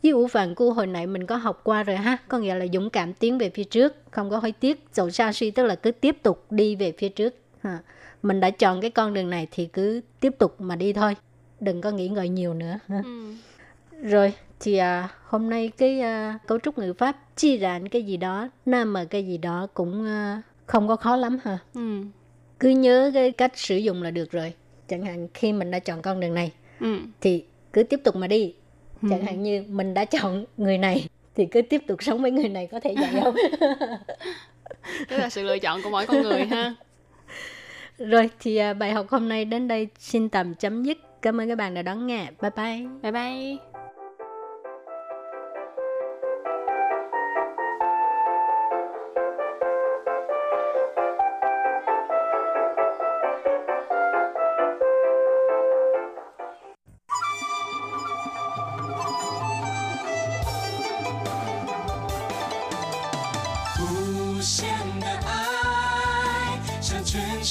Ý ủ phản cu hồi nãy mình có học qua rồi ha, có nghĩa là dũng cảm tiến về phía trước, không có hối tiếc, dẫu xa suy tức là cứ tiếp tục đi về phía trước. Ha. Mình đã chọn cái con đường này thì cứ tiếp tục mà đi thôi, đừng có nghĩ ngợi nhiều nữa. Ha. Ừ. Rồi, thì à, hôm nay cái à, cấu trúc ngữ pháp chi rạn cái gì đó, nam mà cái gì đó cũng à, không có khó lắm ha. Ừ. Cứ nhớ cái cách sử dụng là được rồi. Chẳng hạn khi mình đã chọn con đường này, ừ. thì cứ tiếp tục mà đi. Ừ. chẳng hạn như mình đã chọn người này thì cứ tiếp tục sống với người này có thể vậy không đó là sự lựa chọn của mỗi con người ha. Rồi thì à, bài học hôm nay đến đây xin tạm chấm dứt. Cảm ơn các bạn đã đón nghe. Bye bye. Bye bye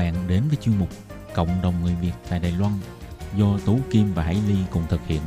Bạn đến với chuyên mục Cộng đồng người Việt tại Đài Loan do Tú Kim và Hải Ly cùng thực hiện.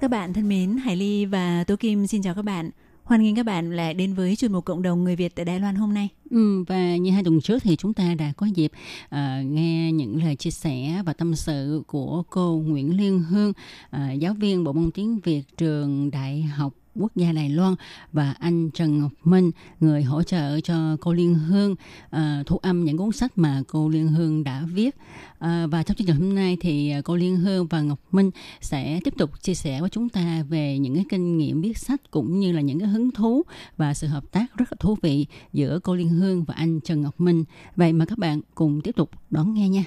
Các bạn thân mến, Hải Ly và Tú Kim xin chào các bạn. Hoan nghênh các bạn lại đến với chuyên mục cộng đồng người Việt tại Đài Loan hôm nay. Ừ, và như hai tuần trước thì chúng ta đã có dịp uh, nghe những lời chia sẻ và tâm sự của cô Nguyễn Liên Hương, uh, giáo viên bộ môn tiếng Việt trường Đại học quốc gia Đài Loan và anh Trần Ngọc Minh, người hỗ trợ cho cô Liên Hương uh, thu âm những cuốn sách mà cô Liên Hương đã viết. Uh, và trong chương trình hôm nay thì à, cô Liên Hương và Ngọc Minh sẽ tiếp tục chia sẻ với chúng ta về những cái kinh nghiệm viết sách cũng như là những cái hứng thú và sự hợp tác rất là thú vị giữa cô Liên Hương và anh Trần Ngọc Minh. Vậy mà các bạn cùng tiếp tục đón nghe nha.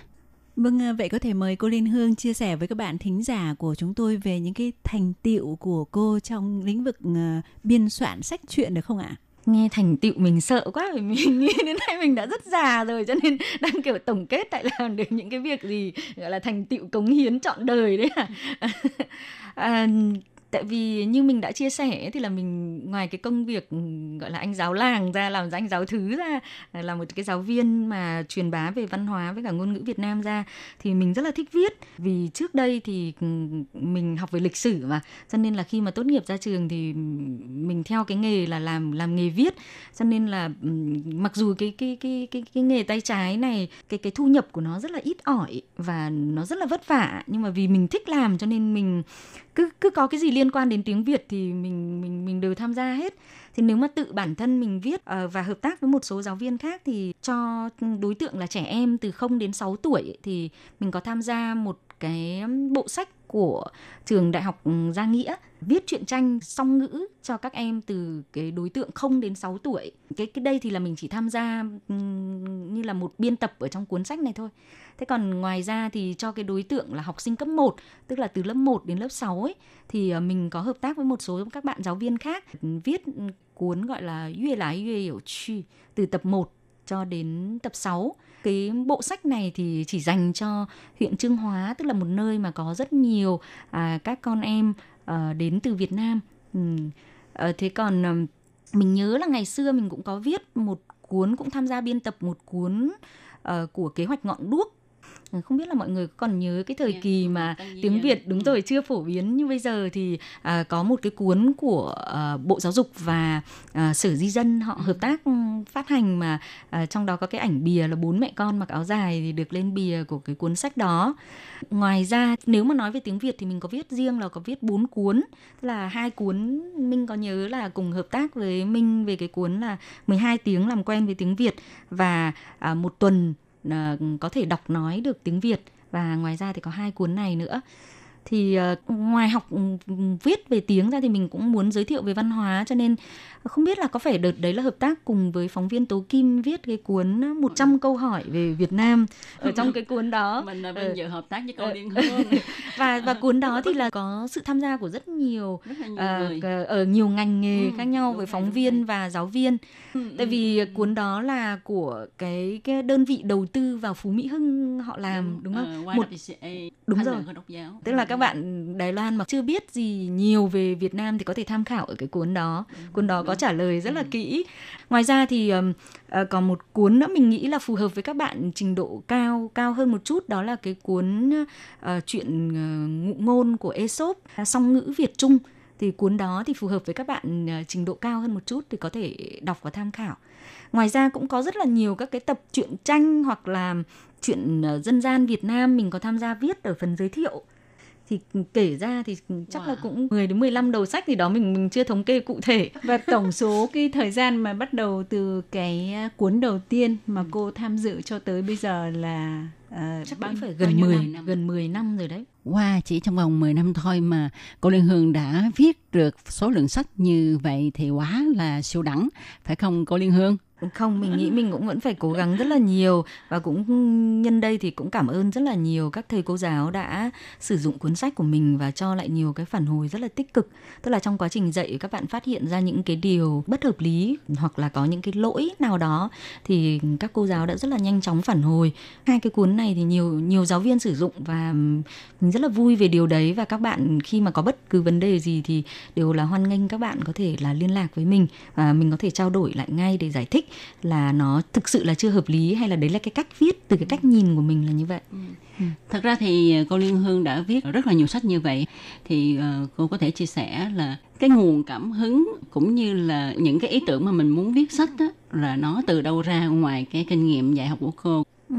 Vâng, à, vậy có thể mời cô Liên Hương chia sẻ với các bạn thính giả của chúng tôi về những cái thành tiệu của cô trong lĩnh vực à, biên soạn sách truyện được không ạ? nghe thành tựu mình sợ quá vì mình nghĩ đến nay mình đã rất già rồi cho nên đang kiểu tổng kết tại làm được những cái việc gì gọi là thành tựu cống hiến trọn đời đấy à, à tại vì như mình đã chia sẻ thì là mình, ngoài cái công việc ừ, gọi là anh giáo làng ra, làm anh giáo thứ ra à, là một cái giáo viên mà truyền bá về văn hóa với cả ngôn ngữ Việt Nam ra, thì mình rất là thích viết. Vì trước đây thì ừ, mình học về lịch sử mà, cho nên là khi mà tốt nghiệp ra trường thì mình theo cái nghề là làm làm nghề viết. Cho nên là ừ, mặc dù cái cái cái cái cái nghề tay trái này, cái cái thu nhập của nó rất là ít ỏi và nó rất là vất vả, nhưng mà vì mình thích làm cho nên mình cứ cứ có cái gì liên quan đến tiếng Việt thì mình mình mình đều tham gia hết thì nếu mà tự bản thân mình viết uh, và hợp tác với một số giáo viên khác thì cho đối tượng là trẻ em từ 0 đến 6 tuổi thì mình có tham gia một cái bộ sách của trường đại học Gia Nghĩa viết truyện tranh song ngữ cho các em từ cái đối tượng 0 đến 6 tuổi. Cái cái đây thì là mình chỉ tham gia như là một biên tập ở trong cuốn sách này thôi. Thế còn ngoài ra thì cho cái đối tượng là học sinh cấp 1, tức là từ lớp 1 đến lớp 6 ấy thì ờ, mình có hợp tác với một số các bạn giáo viên khác viết ừ, cuốn gọi là Yue Lái Yue Hiểu Chi từ tập 1 cho đến tập 6. Cái bộ sách này thì chỉ dành cho huyện Trương Hóa, tức là một nơi mà có rất nhiều à, các con em à, đến từ Việt Nam. Ừ. À, thế còn à, mình nhớ là ngày xưa mình cũng có viết một cuốn cũng tham gia biên tập một cuốn uh, của kế hoạch ngọn đuốc không biết là mọi người còn nhớ cái thời kỳ mà tiếng Việt đúng ừ. rồi chưa phổ biến như bây giờ thì à, có một cái cuốn của à, Bộ Giáo dục và à, Sở Di dân họ ừ. hợp tác phát hành mà à, trong đó có cái ảnh bìa là bốn mẹ con mặc áo dài thì được lên bìa của cái cuốn sách đó. Ngoài ra nếu mà nói về tiếng Việt thì mình có viết riêng là có viết bốn cuốn là hai cuốn Minh có nhớ là cùng hợp tác với Minh về cái cuốn là 12 tiếng làm quen với tiếng Việt và à, một tuần Ờ, có thể đọc nói được tiếng Việt. Và ngoài ra thì có hai cuốn này nữa thì uh, ngoài học um, viết về tiếng ra thì mình cũng muốn giới thiệu về văn hóa cho nên không biết là có phải đợt đấy là hợp tác cùng với phóng viên Tố Kim viết cái cuốn 100 câu hỏi về Việt Nam ở trong cái cuốn đó. Mình là bên dự hợp tác với cô Liên Hương. và và cuốn đó thì là có sự tham gia của rất nhiều, rất nhiều uh, ở nhiều ngành nghề ừ, khác nhau với phóng viên và giáo viên. Ừ, tại vì ừ, cuốn đó là của cái cái đơn vị đầu tư vào Phú Mỹ Hưng họ làm đúng, đúng không? uh, một đúng rồi. Tức là các các bạn Đài Loan mà chưa biết gì nhiều về Việt Nam thì có thể tham khảo ở cái cuốn đó. Cuốn đó có trả lời rất là kỹ. Ngoài ra thì uh, ờ, còn một cuốn nữa mình nghĩ là phù hợp với các bạn trình độ cao cao hơn một chút đó là cái cuốn uh, chuyện uh, ngụ ngôn của Aesop à, song ngữ Việt Trung. Thì cuốn đó thì phù hợp với các bạn trình độ cao hơn một chút thì có thể đọc và tham khảo. Ngoài ra cũng có rất là nhiều các cái tập truyện tranh hoặc là chuyện dân gian Việt Nam mình có tham gia viết ở phần giới thiệu thì kể ra thì chắc wow. là cũng 10 đến 15 đầu sách thì đó mình mình chưa thống kê cụ thể. Và tổng số cái thời gian mà bắt đầu từ cái à, cuốn đầu tiên mà ừ. cô tham dự cho tới bây giờ là uh, chắc bao, phải gần 10 năm. gần 10 năm rồi đấy. Wow, chỉ trong vòng 10 năm thôi mà cô Liên Hương đã viết được số lượng sách như vậy thì quá là siêu đẳng, phải không cô Liên Hương? Không, mình nghĩ mình cũng vẫn phải cố gắng rất là nhiều và cũng nhân đây thì cũng cảm ơn rất là nhiều các thầy cô giáo đã sử dụng cuốn sách của mình và cho lại nhiều cái phản hồi rất là tích cực. Tức là trong quá trình dạy các bạn phát hiện ra những cái điều bất hợp lý hoặc là có những cái lỗi nào đó thì các cô giáo đã rất là nhanh chóng phản hồi. Hai cái cuốn này thì nhiều nhiều giáo viên sử dụng và mình rất là vui về điều đấy và các bạn khi mà có bất cứ vấn đề gì thì đều là hoan nghênh các bạn có thể là liên lạc với mình và mình có thể trao đổi lại ngay để giải thích là nó thực sự là chưa hợp lý hay là đấy là cái cách viết từ cái cách nhìn của mình là như vậy. Ừ. ừ. Thật ra thì cô Liên Hương đã viết rất là nhiều sách như vậy thì uh, cô có thể chia sẻ là cái nguồn cảm hứng cũng như là những cái ý tưởng mà mình muốn viết sách đó là nó từ đâu ra ngoài cái kinh nghiệm dạy học của cô Ừ,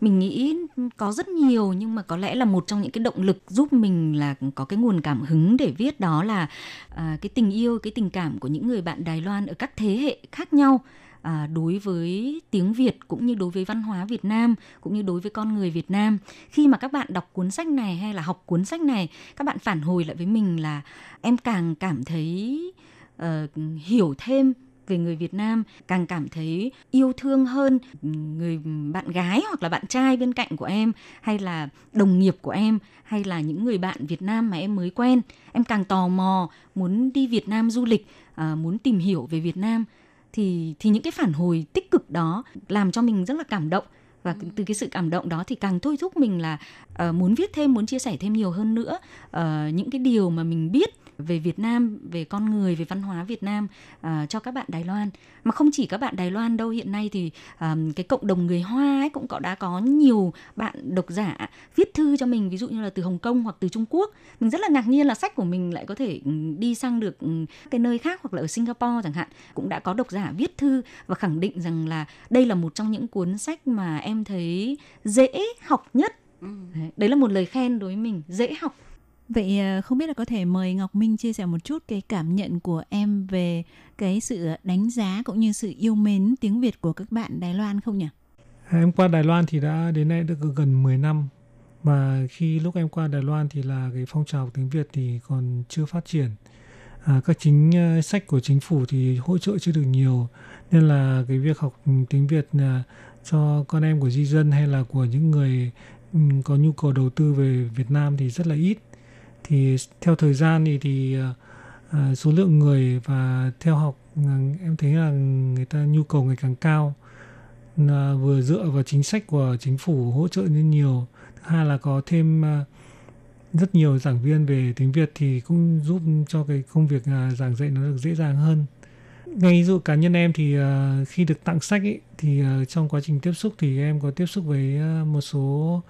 mình nghĩ có rất nhiều nhưng mà có lẽ là một trong những cái động lực giúp mình là có cái nguồn cảm hứng để viết đó là à, cái tình yêu cái tình cảm của những người bạn Đài Loan ở các thế hệ khác nhau à, đối với tiếng Việt cũng như đối với văn hóa Việt Nam cũng như đối với con người Việt Nam. Khi mà các bạn đọc cuốn sách này hay là học cuốn sách này các bạn phản hồi lại với mình là em càng cảm thấy uh, hiểu thêm về người Việt Nam càng cảm thấy yêu thương hơn người bạn gái hoặc là bạn trai bên cạnh của em hay là đồng nghiệp của em hay là những người bạn Việt Nam mà em mới quen. Em càng tò mò muốn đi Việt Nam du lịch à, muốn tìm hiểu về Việt Nam thì thì những cái phản hồi tích cực đó làm cho mình rất là cảm động và ừ. từ cái sự cảm động đó thì càng thôi thúc mình là uh, muốn viết thêm muốn chia sẻ thêm nhiều hơn nữa uh, những cái điều mà mình biết về Việt Nam, về con người, về văn hóa Việt Nam uh, cho các bạn Đài Loan. Mà không chỉ các bạn Đài Loan đâu, hiện nay thì um, cái cộng đồng người Hoa ấy cũng có đã có nhiều bạn độc giả viết thư cho mình, ví dụ như là từ Hồng Kông hoặc từ Trung Quốc. Mình rất là ngạc nhiên là sách của mình lại có thể ừ, đi sang được ừ, cái nơi khác hoặc là ở Singapore chẳng hạn, cũng đã có độc giả viết thư và khẳng định rằng là đây là một trong những cuốn sách mà em thấy dễ học nhất. Ừ. Đấy là một lời khen đối với mình, dễ học Vậy ờ, không biết là có thể mời Ngọc Minh chia sẻ một chút cái cảm nhận của em về cái sự đánh giá cũng như sự yêu mến tiếng Việt của các bạn Đài Loan không nhỉ? Em qua Đài Loan thì đã đến nay được gần 10 năm và khi lúc em qua Đài Loan thì là cái phong trào tiếng Việt thì còn chưa phát triển. À, các chính uh, sách của chính phủ thì hỗ trợ chưa được nhiều nên là cái việc học tiếng Việt uh, cho con em của di dân hay là của những người um, có nhu cầu đầu tư về Việt Nam thì rất là ít thì theo thời gian thì thì uh, số lượng người và theo học ờ, em thấy là người ta nhu cầu ngày càng cao. Là vừa dựa vào chính sách của chính phủ hỗ trợ nên nhiều. Thứ hai là có thêm uh, rất nhiều giảng viên về tiếng Việt thì cũng giúp cho cái công việc uh, giảng dạy nó được dễ dàng hơn. Ngay ví dụ cá nhân em thì uh, khi được tặng sách ấy, thì uh, trong quá trình tiếp xúc thì em có tiếp xúc với uh, một số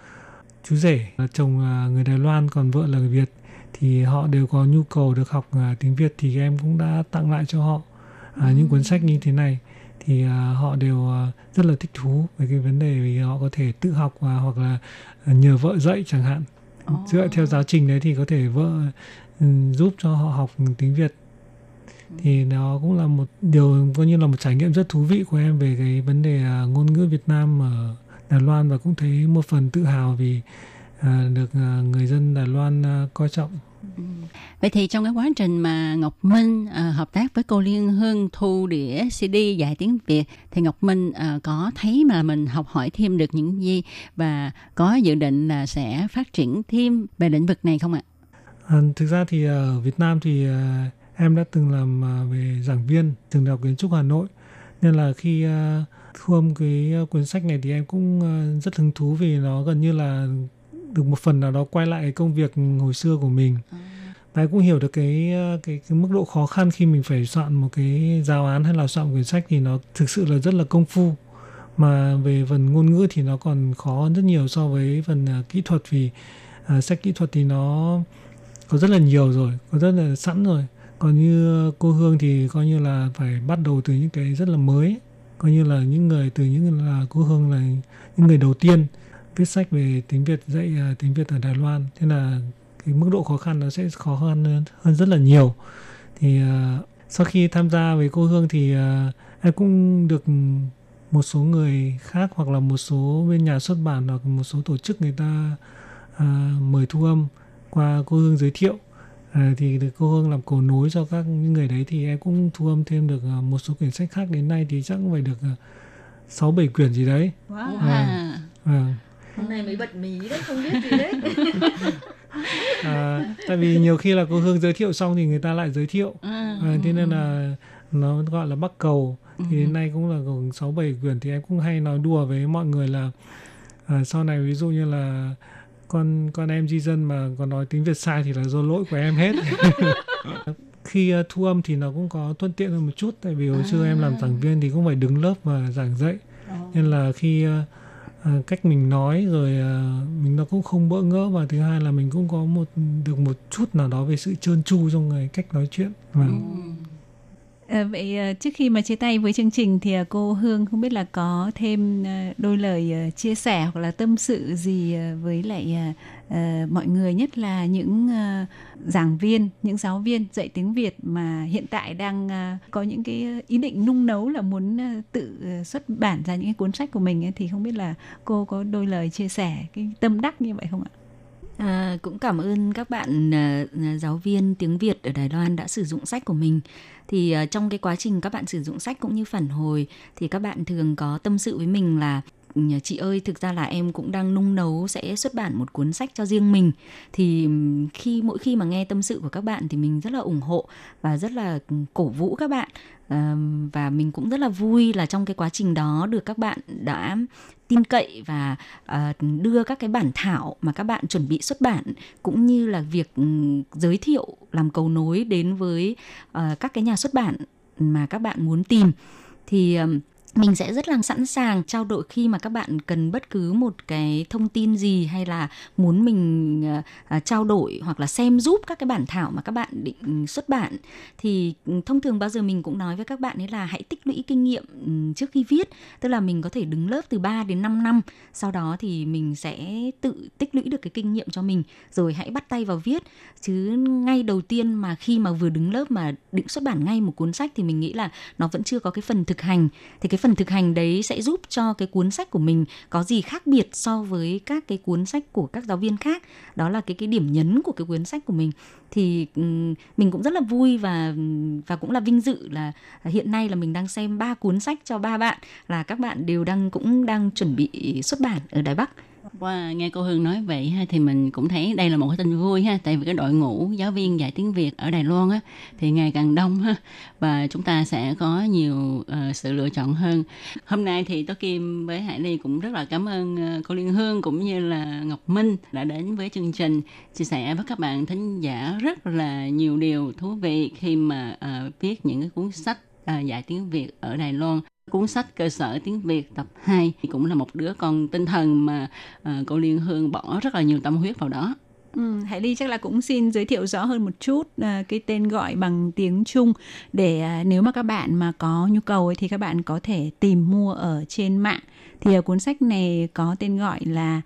chú rể. Là chồng uh, người Đài Loan còn vợ là người Việt thì họ đều có nhu cầu được học uh, tiếng Việt thì em cũng đã tặng lại cho họ uh, những cuốn sách như thế này. Thì uh, họ đều uh, rất là thích thú về cái vấn đề vì họ có thể tự học uh, hoặc là uh, nhờ vợ dạy chẳng hạn. Oh. dựa theo giáo trình đấy thì có thể vợ um, giúp cho họ học tiếng Việt. Thì nó cũng là một điều coi như là một trải nghiệm rất thú vị của em về cái vấn đề uh, ngôn ngữ Việt Nam ở Đài Loan và cũng thấy một phần tự hào vì được uh, người dân Đài Loan uh, coi trọng Ừ. Vậy thì trong cái quá trình mà Ngọc Minh à, hợp tác với cô Liên Hương thu đĩa CD dạy tiếng Việt thì Ngọc Minh à, có thấy mà mình học hỏi thêm được những gì và có dự định là sẽ phát triển thêm về lĩnh vực này không ạ? À, thực ra thì ở Việt Nam thì à, em đã từng làm à, về giảng viên trường đại học kiến trúc Hà Nội nên là khi thu âm cái cuốn sách này thì em cũng rất hứng thú vì nó gần như là được một phần nào đó quay lại cái công việc hồi xưa của mình. À. và cũng hiểu được cái, cái cái mức độ khó khăn khi mình phải soạn một cái giáo án hay là soạn quyển sách thì nó thực sự là rất là công phu. Mà về phần ngôn ngữ thì nó còn khó hơn rất nhiều so với phần uh, kỹ thuật vì uh, sách kỹ thuật thì nó có rất là nhiều rồi có rất là sẵn rồi. Còn như cô Hương thì coi như là phải bắt đầu từ những cái rất là mới. Coi như là những người từ những là cô Hương là những người đầu tiên viết sách về tiếng Việt dạy uh, tiếng Việt ở Đài Loan. Thế là cái mức độ khó khăn nó sẽ khó khăn hơn, hơn rất là nhiều. Thì uh, sau khi tham gia với cô Hương thì uh, em cũng được một số người khác hoặc là một số bên nhà xuất bản hoặc một số tổ chức người ta uh, mời thu âm qua cô Hương giới thiệu. À, thì được cô Hương làm cầu nối cho các những người đấy thì em cũng thu âm thêm được à, một số quyển sách khác. Đến nay thì chắc cũng phải được à, sáu bảy quyển gì đấy. Wow. à, à, Hôm nay mới bật mí đấy, không biết gì đấy. à, tại vì nhiều khi là cô Hương giới thiệu xong thì người ta lại giới thiệu. À, à, thế nên là nó gọi là bắc cầu. Thì đến nay cũng là gồm sáu bảy quyển thì em cũng hay nói đùa với mọi người là à, sau này ví dụ như là con con em di dân mà còn nói tiếng Việt sai thì là do lỗi của em hết. Khi uh, thu âm thì nó cũng có thuận tiện hơn một chút tại vì hồi xưa em làm giảng viên thì cũng phải đứng lớp và giảng dạy. Nên là khi uh, uh, cách mình nói rồi uh, mình nó cũng không bỡ ngỡ và thứ hai là mình cũng có một được một chút nào đó về sự trơn tru trong cái cách nói chuyện vâng. Ừ. À, vậy ờ, trước khi mà chia tay với chương trình thì ờ, cô Hương không biết là có thêm đôi lời chia sẻ hoặc là tâm sự gì với lại mọi người nhất là những giảng viên, những giáo viên dạy tiếng Việt mà hiện tại đang có những cái ý định nung nấu là muốn tự xuất bản ra những cái cuốn sách của mình ấy, thì không biết là cô có đôi lời chia sẻ cái tâm đắc như vậy không ạ? À, cũng cảm ơn các bạn uh, giáo viên tiếng Việt ở Đài Loan đã sử dụng sách của mình. Thì uh, trong cái quá trình các bạn sử dụng sách cũng như phản hồi thì các bạn thường có tâm sự với mình là ừ, chị ơi thực ra là em cũng đang nung nấu sẽ xuất bản một cuốn sách cho riêng mình thì khi mỗi khi mà nghe tâm sự của các bạn thì mình rất là ủng hộ và rất là ừ, cổ vũ các bạn và mình cũng rất là vui là trong cái quá trình đó được các bạn đã tin cậy và ờ, đưa các cái bản thảo mà các bạn chuẩn bị xuất bản, cũng như là việc ừ, giới thiệu, làm cầu nối đến với ờ, các cái nhà xuất bản mà các bạn muốn tìm. Thì mình sẽ rất là sẵn sàng trao đổi khi mà các bạn cần bất cứ một cái thông tin gì hay là muốn mình uh, trao đổi hoặc là xem giúp các cái bản thảo mà các bạn định xuất bản. Thì ừ, thông thường bao giờ mình cũng nói với các bạn ấy là hãy tích lũy kinh nghiệm ừ, trước khi viết. Tức là mình có thể đứng lớp từ 3 đến 5 năm. Sau đó thì mình sẽ tự tích lũy được cái kinh nghiệm cho mình. Rồi hãy bắt tay vào viết. Chứ ngay đầu tiên mà khi mà vừa đứng lớp mà định xuất bản ngay một cuốn sách thì mình nghĩ là nó vẫn chưa có cái phần thực hành. Thì cái phần thực hành đấy sẽ giúp cho cái cuốn sách của mình có gì khác biệt so với các cái cuốn sách của các giáo viên khác? Đó là cái cái điểm nhấn của cái cuốn sách của mình. Thì ừ, mình cũng rất là vui và và cũng là vinh dự là hiện nay là mình đang xem ba cuốn sách cho ba bạn là các bạn đều đang, cũng đang chuẩn bị xuất bản ở Đài Bắc. Wow, nghe cô Hương nói vậy ha thì mình cũng thấy đây là một cái tin vui ha. Tại vì cái đội ngũ giáo viên dạy tiếng Việt ở Đài Loan á thì ngày càng đông ha. Và chúng ta sẽ có nhiều uh, sự lựa chọn hơn. Hôm nay thì Tố Kim với Hải Ly cũng rất là cảm ơn ờ, cô Liên Hương cũng như là Ngọc Minh đã đến với chương trình chia sẻ với các bạn thính giả rất là nhiều điều thú vị khi mà uh, viết những cái cuốn sách ờ, dạy tiếng Việt ở Đài Loan cuốn sách cơ sở tiếng Việt tập 2 thì cũng là một đứa con tinh thần mà uh, cô Liên Hương bỏ rất là nhiều tâm huyết vào đó. Ừ, Hải Ly chắc là cũng xin giới thiệu rõ hơn một chút uh, cái tên gọi bằng tiếng Trung để uh, nếu mà các bạn mà có nhu cầu ấy, thì các bạn có thể tìm mua ở trên mạng. Thì uh, cuốn sách này có tên gọi là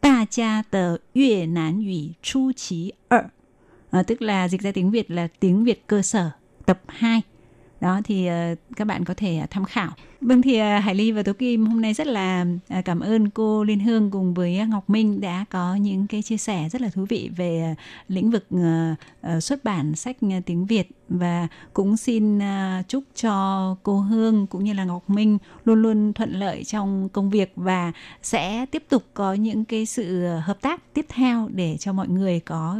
Ta cha tờ Việt Nán Ủy Chu Chí Ở. Uh, tức là dịch ra tiếng Việt là tiếng Việt cơ sở tập 2 đó thì ờ, các bạn có thể tham khảo vâng thì à, hải ly và tố kim, hôm nay rất là à, cảm ơn cô liên hương cùng với à, ngọc minh đã có những cái chia sẻ rất là thú vị về lĩnh vực xuất bản sách tiếng việt. Và cũng xin chúc cho cô hương cũng như là ngọc minh luôn luôn thuận lợi trong công việc và sẽ tiếp tục có những cái sự hợp tác tiếp theo để cho mọi người có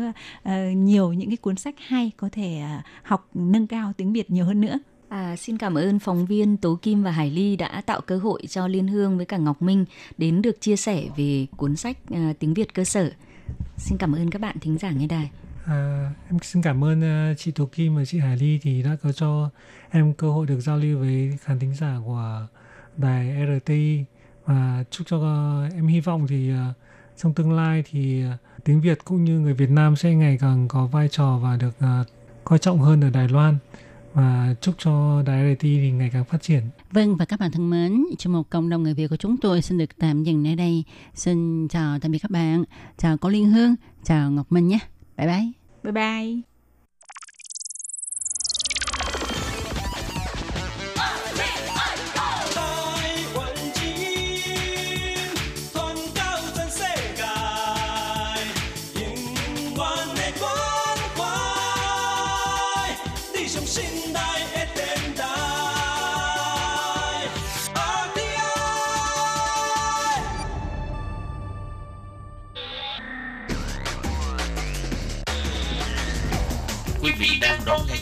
nhiều những cái cuốn sách hay có thể học nâng cao tiếng việt nhiều hơn nữa. À, xin cảm ơn phóng viên Tố Kim và Hải Ly đã tạo cơ hội cho Liên Hương với cả Ngọc Minh đến được chia sẻ về cuốn sách à, tiếng Việt cơ sở. Xin cảm ơn các bạn thính giả nghe đài. À, em xin cảm ơn uh, chị Tố Kim và chị Hải Ly thì đã có cho em cơ hội được giao lưu với khán thính giả của đài RTI và chúc cho uh, em hy vọng thì uh, trong tương lai thì uh, tiếng Việt cũng như người Việt Nam sẽ ngày càng có vai trò và được uh, coi trọng hơn ở Đài Loan và chúc cho đài RTI thì ngày càng phát triển. Vâng và các bạn thân mến, trong một cộng đồng người Việt của chúng tôi xin được tạm dừng nơi đây. Xin chào tạm biệt các bạn. Chào cô Liên Hương, chào Ngọc Minh nhé. Bye bye. bye bye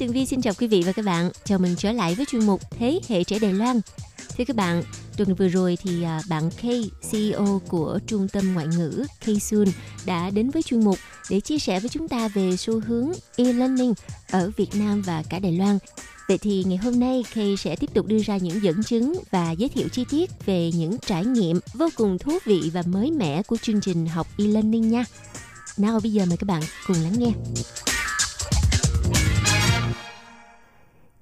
Tường Vi xin chào quý vị và các bạn. Chào mừng trở lại với chuyên mục Thế hệ trẻ Đài Loan. Thưa các bạn, tuần vừa rồi thì à, bạn K, CEO của Trung tâm Ngoại ngữ K Sun đã đến với chuyên mục để chia sẻ với chúng ta về xu hướng e-learning ở Việt Nam và cả Đài Loan. Vậy thì ngày hôm nay Kay sẽ tiếp tục đưa ra những dẫn chứng và giới thiệu chi tiết về những trải nghiệm vô cùng thú vị và mới mẻ của chương trình học e-learning nha. Nào bây giờ mời các bạn cùng lắng nghe.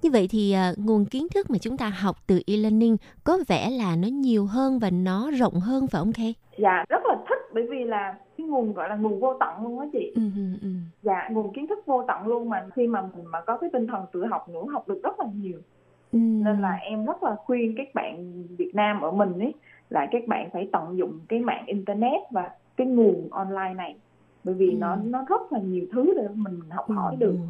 Như vậy thì à, nguồn kiến thức mà chúng ta học từ e-learning có vẻ là nó nhiều hơn và nó rộng hơn phải không Kay? dạ rất là thích bởi vì là cái nguồn gọi là nguồn vô tận luôn á chị Ừ, ừ, ừ. dạ nguồn kiến thức vô tận luôn mà khi mà mình mà có cái tinh thần tự học nữa học được rất là nhiều Ừ. nên là em rất là khuyên các bạn Việt Nam ở mình ấy là các bạn phải tận dụng cái mạng internet và cái nguồn online này bởi vì Ừ. nó nó rất là nhiều thứ để mình học hỏi được Ừ.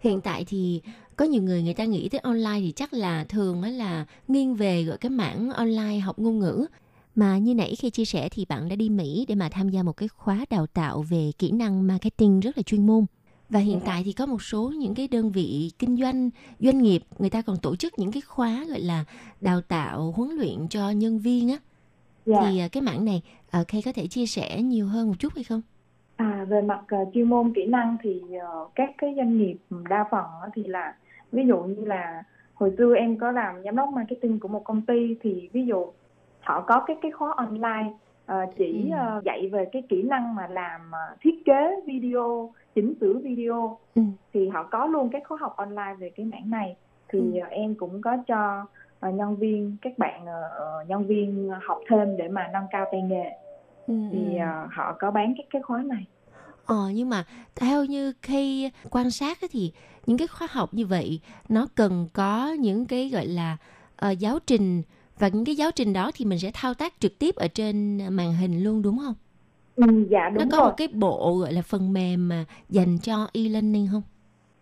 Hiện tại thì có nhiều người người ta nghĩ tới online thì chắc là thường là nghiêng về gọi cái mảng online học ngôn ngữ. Mà như nãy khi chia sẻ thì bạn đã đi Mỹ để mà tham gia một cái khóa đào tạo về kỹ năng marketing rất là chuyên môn. Và hiện tại thì có một số những cái đơn vị kinh doanh, doanh nghiệp người ta còn tổ chức những cái khóa gọi là đào tạo huấn luyện cho nhân viên á. dạ Thì à, cái mảng này uh, Kay có thể chia sẻ nhiều hơn một chút hay không? À, về mặt ờ, chuyên môn kỹ năng thì ờ, các cái doanh nghiệp đa phần thì là ví dụ như là hồi xưa em có làm giám đốc marketing của một công ty thì ví dụ họ có cái cái khóa online ờ, chỉ Ừ. ờ, dạy về cái kỹ năng mà làm ờ, thiết kế video chỉnh sửa video Ừ. thì họ có luôn cái khóa học online về cái mảng này thì Ừ. ờ, em cũng có cho ờ, nhân viên các bạn ờ, nhân viên học thêm để mà nâng cao tay nghề Ừ, thì ờ, họ có bán các cái khóa này Ờ nhưng mà theo như khi quan sát thì những cái khóa học như vậy nó cần có những cái gọi là ờ, giáo trình và những cái giáo trình đó thì mình sẽ thao tác trực tiếp ở trên màn hình luôn đúng không? Ừ, dạ nó đúng có rồi. một cái bộ gọi là phần mềm mà dành cho e-learning không?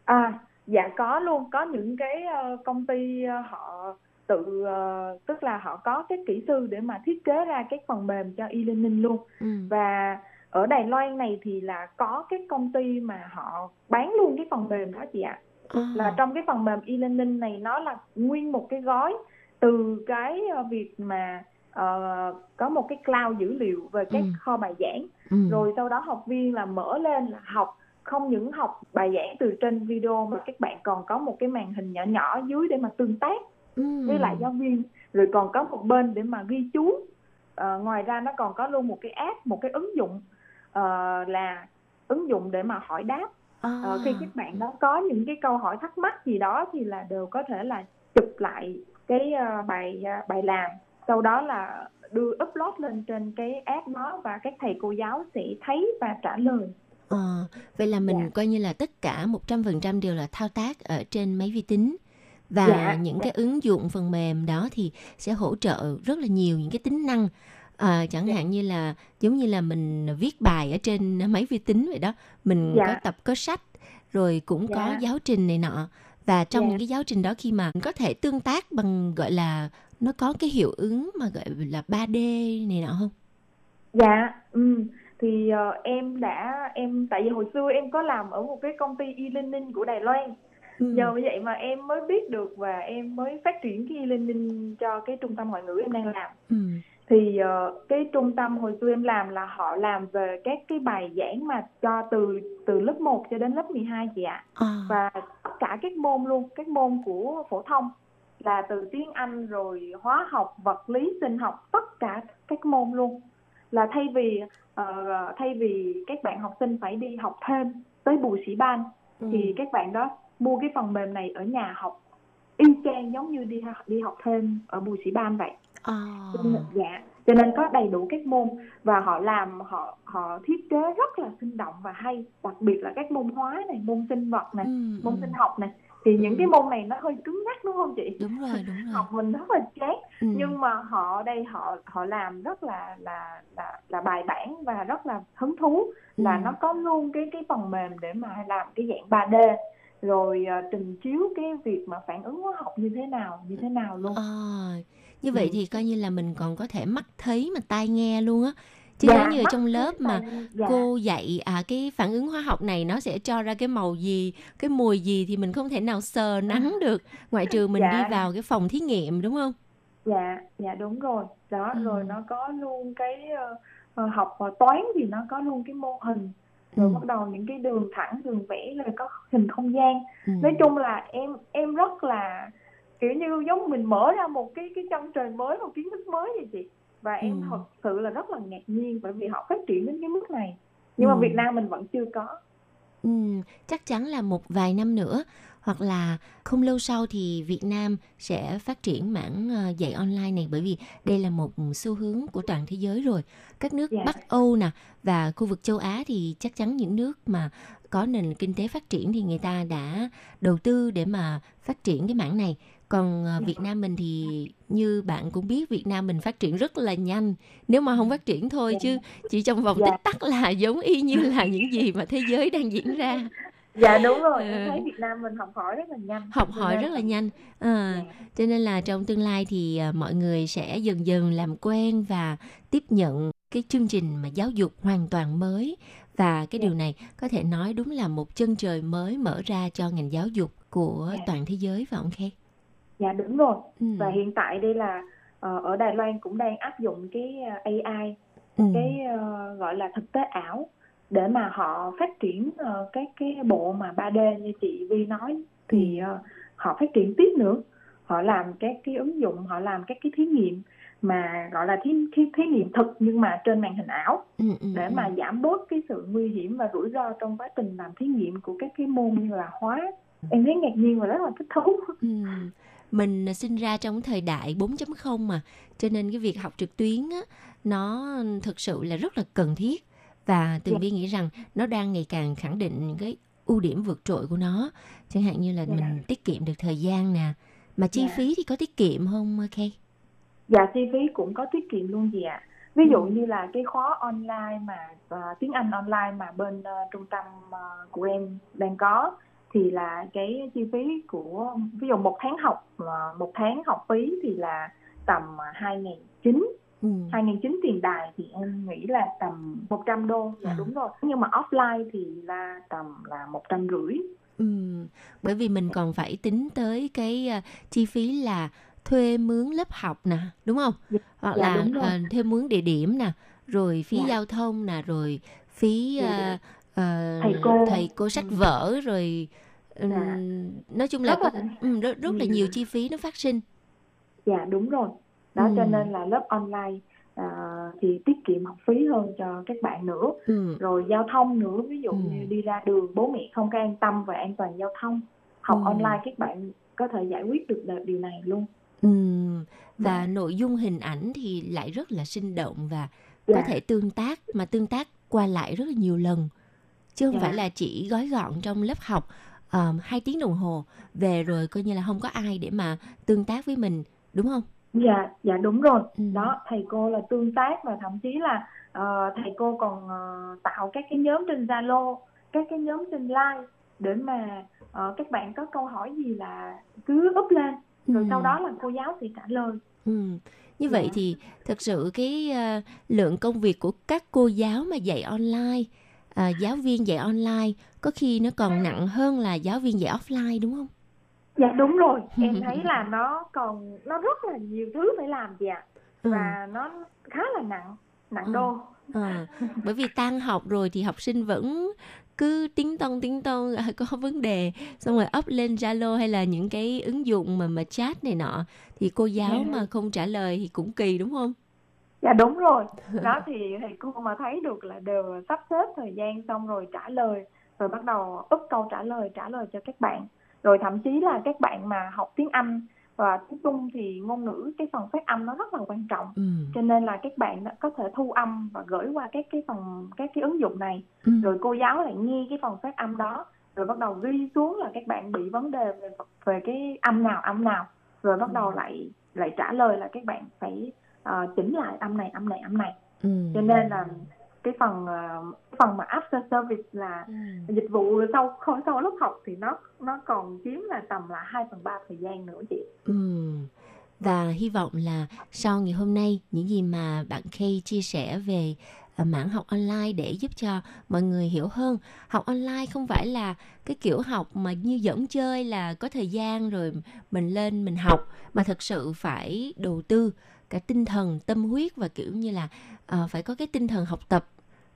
À, dạ có luôn, có những cái ờ, công ty họ tự ờ, tức là họ có cái kỹ sư để mà thiết kế ra cái phần mềm cho e-learning luôn. Ừ. Và ở Đài Loan này thì là có cái công ty mà họ bán luôn cái phần mềm đó chị ạ. À, Là trong cái phần mềm e-learning này nó là nguyên một cái gói từ cái ờ, việc mà ờ, có một cái cloud dữ liệu về các Ừ. kho bài giảng ừ. rồi sau đó học viên là mở lên là học không những học bài giảng từ trên video mà các bạn còn có một cái màn hình nhỏ nhỏ dưới để mà tương tác Ừ. với lại giáo viên rồi còn có một bên để mà ghi chú Ờ, ngoài ra nó còn có luôn một cái app một cái ứng dụng ờ, là ứng dụng để mà hỏi đáp À. Ờ, khi các bạn đó có những cái câu hỏi thắc mắc gì đó thì là đều có thể là chụp lại cái ờ, bài ờ, bài làm sau đó là đưa upload lên trên cái app đó và các thầy cô giáo sẽ thấy và trả lời Ờ, vậy là mình Dạ. coi như là tất cả 100% đều là thao tác ở trên máy vi tính và Dạ, những dạ. cái ứng dụng phần mềm đó thì sẽ hỗ trợ rất là nhiều những cái tính năng Ờ, chẳng Dạ. hạn như là giống như là mình viết bài ở trên máy vi tính vậy đó mình Dạ. có tập có sách rồi cũng có Dạ. giáo trình này nọ và trong Dạ. những cái giáo trình đó khi mà có thể tương tác bằng gọi là nó có cái hiệu ứng mà gọi là 3D này nọ không? Dạ, ừ. thì ờ, em đã em tại vì hồi xưa em có làm ở một cái công ty e-learning của Đài Loan. Ừ. Nhờ như vậy mà em mới biết được và em mới phát triển cái e-learning cho cái trung tâm ngoại ngữ em đang làm. Ừ. Thì ờ, cái trung tâm hồi xưa em làm là họ làm về các cái bài giảng mà cho từ từ lớp 1 cho đến lớp 12 chị ạ. À. Và tất cả các môn luôn, các môn của phổ thông là từ tiếng Anh rồi hóa học, vật lý, sinh học, tất cả các môn luôn. Là thay vì ờ, thay vì các bạn học sinh phải đi học thêm tới bù sĩ ban Ừ. thì các bạn đó mua cái phần mềm này ở nhà học y chang giống như đi đi học thêm ở Bùi Sĩ Ban vậy À. dạ cho nên có đầy đủ các môn và họ làm họ họ thiết kế rất là sinh động và hay đặc biệt là các môn hóa này môn sinh vật này Ừ, môn ừ. sinh học này thì những cái môn này nó hơi cứng nhắc đúng không chị Đúng rồi, đúng rồi. học mình rất là chán Ừ. nhưng mà họ đây họ họ làm rất là là là là bài bản và rất là hứng thú là Ừ. nó có luôn cái cái phần mềm để mà làm cái dạng 3D rồi à, trình chiếu cái việc mà phản ứng hóa học như thế nào như thế nào luôn À, như vậy Ừ. thì coi như là mình còn có thể mắt thấy mà tai nghe luôn á. Chứ Dạ, nếu như trong lớp mà dạ. cô dạy à cái phản ứng hóa học này nó sẽ cho ra cái màu gì, cái mùi gì thì mình không thể nào sờ nắng được, ngoại trừ mình Dạ. đi vào cái phòng thí nghiệm đúng không? dạ dạ đúng rồi đó Ừ. rồi nó có luôn cái ờ, học toán thì nó có luôn cái mô hình rồi Ừ. bắt đầu những cái đường thẳng đường vẽ rồi có hình không gian Ừ. nói chung là em em rất là kiểu như giống mình mở ra một cái cái chân trời mới một kiến thức mới vậy chị và em Ừ. thật sự là rất là ngạc nhiên bởi vì họ phát triển đến cái mức này nhưng mà Ừ. Việt Nam mình vẫn chưa có Ừ, chắc chắn là một vài năm nữa hoặc là không lâu sau thì Việt Nam sẽ phát triển mảng ờ, dạy online này bởi vì đây là một xu hướng của toàn thế giới rồi. Các nước Dạ. Bắc Âu nè và khu vực châu Á thì chắc chắn những nước mà có nền kinh tế phát triển thì người ta đã đầu tư để mà phát triển cái mảng này. Còn ờ, Việt Nam mình thì như bạn cũng biết Việt Nam mình phát triển rất là nhanh. Nếu mà không phát triển thôi chứ chỉ trong vòng Dạ. tích tắc là giống y như là những gì mà thế giới đang diễn ra. Dạ đúng rồi Ừ. em thấy Việt Nam mình học hỏi rất là nhanh học hỏi rất là nhanh à, Dạ. cho nên là trong tương lai thì à, mọi người sẽ dần dần làm quen và tiếp nhận cái chương trình mà giáo dục hoàn toàn mới và cái điều này có thể nói đúng là một chân trời mới mở ra cho ngành giáo dục của Dạ. toàn thế giới phải không Khe? dạ đúng rồi Ừ. và hiện tại đây là ờ, ở Đài Loan cũng đang áp dụng cái ờ, AI Ừ. cái ờ, gọi là thực tế ảo để mà họ phát triển ờ, cái cái bộ mà 3D như chị Vi nói thì ờ, họ phát triển tiếp nữa. Họ làm các cái ứng dụng họ làm các cái thí nghiệm mà gọi là thí, thí, thí nghiệm thực nhưng mà trên màn hình ảo Ừ, ừ, để mà giảm bớt cái sự nguy hiểm và rủi ro trong quá trình làm thí nghiệm của các cái môn như là hóa. Em thấy ngạc nhiên và rất là thích thú. Ừ. Mình sinh ra trong thời đại 4.0 mà cho nên cái việc học trực tuyến á, nó thực sự là rất là cần thiết và Tường Dạ. Vi nghĩ rằng nó đang ngày càng khẳng định cái ưu điểm vượt trội của nó chẳng hạn như là Dạ. mình tiết kiệm được thời gian nè mà chi Dạ. phí thì có tiết kiệm không Kay? Dạ chi phí cũng có tiết kiệm luôn gì ạ. Ví dụ Ừ. như là cái khóa online mà ờ, tiếng Anh online mà bên ờ, trung tâm ờ, của em đang có thì là cái chi phí của ví dụ một tháng học ờ, một tháng học phí thì là tầm hai nghìn chín Ừ. hai nghìn chín tiền đài thì em nghĩ là tầm 100 đô dạ À. đúng rồi nhưng mà offline thì là tầm là một trăm rưỡi Ừ. Bởi vì mình còn phải tính tới cái à, chi phí là thuê mướn lớp học nè, đúng không? Dạ, Hoặc dạ, là à, thuê mướn địa điểm nè, rồi phí Dạ. giao thông nè, rồi phí Dạ, à, à, Thầy cô. thầy cô sách Ừ. vở rồi ừm, Dạ. nói chung là Rất có là- ừm, rất, rất là Ừ. nhiều chi phí nó phát sinh. Dạ đúng rồi. Đó cho Ừ. nên là lớp online à, thì tiết kiệm học phí hơn cho các bạn nữa. Ừ. Rồi giao thông nữa, ví dụ Ừ. như đi ra đường bố mẹ không có an tâm về an toàn giao thông. Học Ừ. online các bạn có thể giải quyết được điều này luôn. Ừm, Và Dạ. nội dung hình ảnh thì lại rất là sinh động và có Dạ. thể tương tác mà tương tác qua lại rất là nhiều lần chứ không Dạ. phải là chỉ gói gọn trong lớp học um, 2 tiếng đồng hồ về rồi coi như là không có ai để mà tương tác với mình đúng không? Dạ, dạ đúng rồi. Ừ. Đó, thầy cô là tương tác và thậm chí là ờ, thầy cô còn ờ, tạo các cái nhóm trên Zalo, các cái nhóm trên Line để mà ờ, các bạn có câu hỏi gì là cứ up lên rồi Ừ. sau đó là cô giáo sẽ trả lời. Ừ. Như vậy Dạ. thì thật sự cái ờ, lượng công việc của các cô giáo mà dạy online, à, giáo viên dạy online có khi nó còn nặng hơn là giáo viên dạy offline đúng không? Dạ đúng rồi, em thấy là nó còn nó rất là nhiều thứ phải làm chị ạ. Ừ. Và nó khá là nặng, nặng Ừ. đô. À, bởi vì tan học rồi thì học sinh vẫn cứ tiếng tông tiếng tông à, có vấn đề xong rồi up lên Zalo hay là những cái ứng dụng mà mà chat này nọ thì cô giáo Dạ. mà không trả lời thì cũng kỳ đúng không? Dạ đúng rồi. Đó thì thầy cô mà thấy được là đều sắp xếp thời gian xong rồi trả lời rồi bắt đầu úp câu trả lời trả lời cho các bạn rồi thậm chí là các bạn mà học tiếng Anh và tiếng Trung thì ngôn ngữ cái phần phát âm nó rất là quan trọng Ừ. cho nên là các bạn có thể thu âm và gửi qua các cái phần các cái ứng dụng này Ừ. rồi cô giáo lại nghe cái phần phát âm đó rồi bắt đầu ghi xuống là các bạn bị vấn đề về về cái âm nào âm nào rồi bắt đầu lại lại trả lời là các bạn phải ờ, chỉnh lại âm này âm này âm này Ừ. cho nên là cái phần ờ, cái phần mà after service là Ừ. dịch vụ sau sau, sau lớp học thì nó nó còn chiếm là tầm là 2 phần ba thời gian nữa chị Ừ. Và hy vọng là sau ngày hôm nay những gì mà bạn Kay chia sẻ về à, mảng học online để giúp cho mọi người hiểu hơn. Học online không phải là cái kiểu học mà như dẫn chơi là có thời gian rồi mình lên mình học mà thật sự phải đầu tư cả tinh thần, tâm huyết và kiểu như là à, phải có cái tinh thần học tập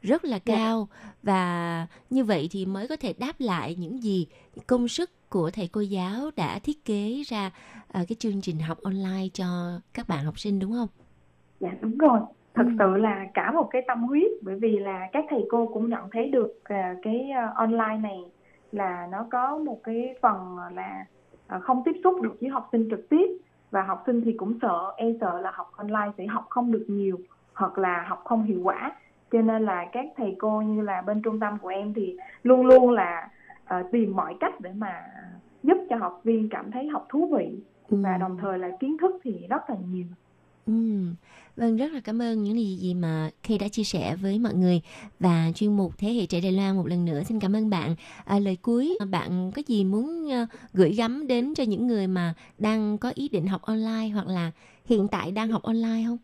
rất là cao và như vậy thì mới có thể đáp lại những gì công sức của thầy cô giáo đã thiết kế ra à, cái chương trình học online cho các bạn học sinh đúng không? Dạ đúng rồi. Thật Ừ. sự là cả một cái tâm huyết bởi vì là các thầy cô cũng nhận thấy được à, cái online này là nó có một cái phần là không tiếp xúc được với học sinh trực tiếp và học sinh thì cũng sợ e sợ là học online sẽ học không được nhiều hoặc là học không hiệu quả cho nên là các thầy cô như là bên trung tâm của em thì luôn luôn là à, tìm mọi cách để mà giúp cho học viên cảm thấy học thú vị và đồng thời là kiến thức thì rất là nhiều Ừ. Vâng, rất là cảm ơn những gì gì mà Kay đã chia sẻ với mọi người và chuyên mục Thế hệ trẻ Đài Loan một lần nữa xin cảm ơn bạn. À, lời cuối, bạn có gì muốn ờ, gửi gắm đến cho những người mà đang có ý định học online hoặc là hiện tại đang học online không?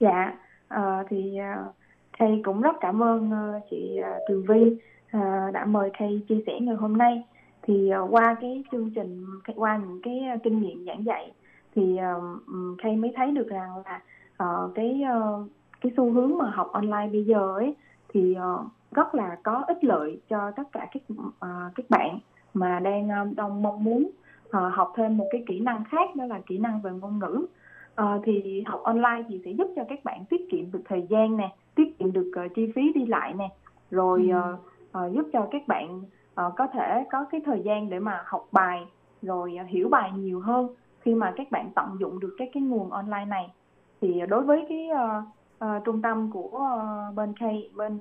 Dạ, ờ, thì uh, Kay cũng rất cảm ơn ờ, chị uh, Tường Vi ờ, đã mời Kay chia sẻ ngày hôm nay. Thì ờ, qua cái chương trình, qua những cái ờ, kinh nghiệm giảng dạy thì uh, Kay mới thấy được rằng là ờ, cái ờ, cái xu hướng mà học online bây giờ ấy thì ờ, rất là có ích lợi cho tất cả các ờ, các bạn mà đang ờ, đang mong muốn ờ, học thêm một cái kỹ năng khác đó là kỹ năng về ngôn ngữ. Ờ, thì học online thì sẽ giúp cho các bạn tiết kiệm được thời gian nè, tiết kiệm được ờ, chi phí đi lại nè, rồi ờ, ờ, giúp cho các bạn ờ, có thể có cái thời gian để mà học bài, rồi ờ, hiểu bài nhiều hơn khi mà các bạn tận dụng được các cái nguồn online này. Thì đối với cái ờ, ờ, trung tâm của ờ, bên K bên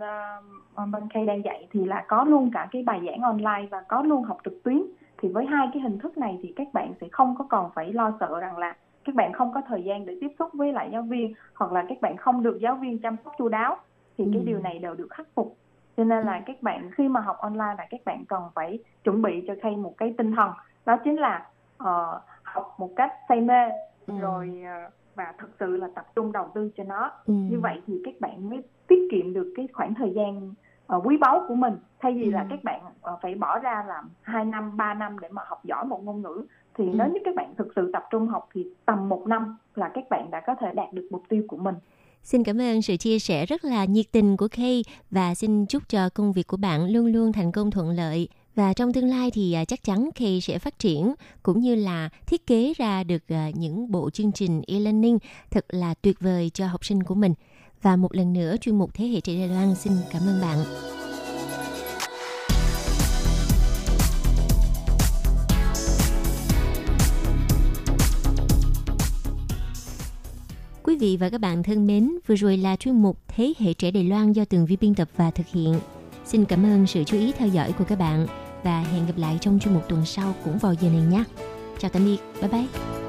ờ, bên K đang dạy thì là có luôn cả cái bài giảng online và có luôn học trực tuyến. Thì với hai cái hình thức này thì các bạn sẽ không có còn phải lo sợ rằng là các bạn không có thời gian để tiếp xúc với lại giáo viên hoặc là các bạn không được giáo viên chăm sóc chu đáo thì cái Ừ. điều này đều được khắc phục cho nên là các bạn khi mà học online là các bạn cần phải chuẩn bị cho Kay một cái tinh thần đó chính là ờ, học một cách say mê Ừ. rồi ờ, và thực sự là tập trung đầu tư cho nó Ừ. như vậy thì các bạn mới tiết kiệm được cái khoảng thời gian ờ, quý báu của mình thay vì là Ừ. các bạn ờ, phải bỏ ra làm 2 năm 3 năm để mà học giỏi một ngôn ngữ thì Ừ. nếu như các bạn thực sự tập trung học thì tầm một năm là các bạn đã có thể đạt được mục tiêu của mình Xin cảm ơn sự chia sẻ rất là nhiệt tình của Kay và xin chúc cho công việc của bạn luôn luôn thành công thuận lợi. Và trong tương lai thì à, chắc chắn Kay sẽ phát triển cũng như là thiết kế ra được à, những bộ chương trình e-learning thật là tuyệt vời cho học sinh của mình. Và một lần nữa chuyên mục Thế hệ trẻ Đài Loan xin cảm ơn bạn. Quý vị và các bạn thân mến, vừa rồi là chuyên mục Thế hệ trẻ Đài Loan do Tường Vi biên tập và thực hiện. Xin cảm ơn sự chú ý theo dõi của các bạn và hẹn gặp lại trong chuyên mục tuần sau cũng vào giờ này nhé. Chào tạm biệt, bye bye.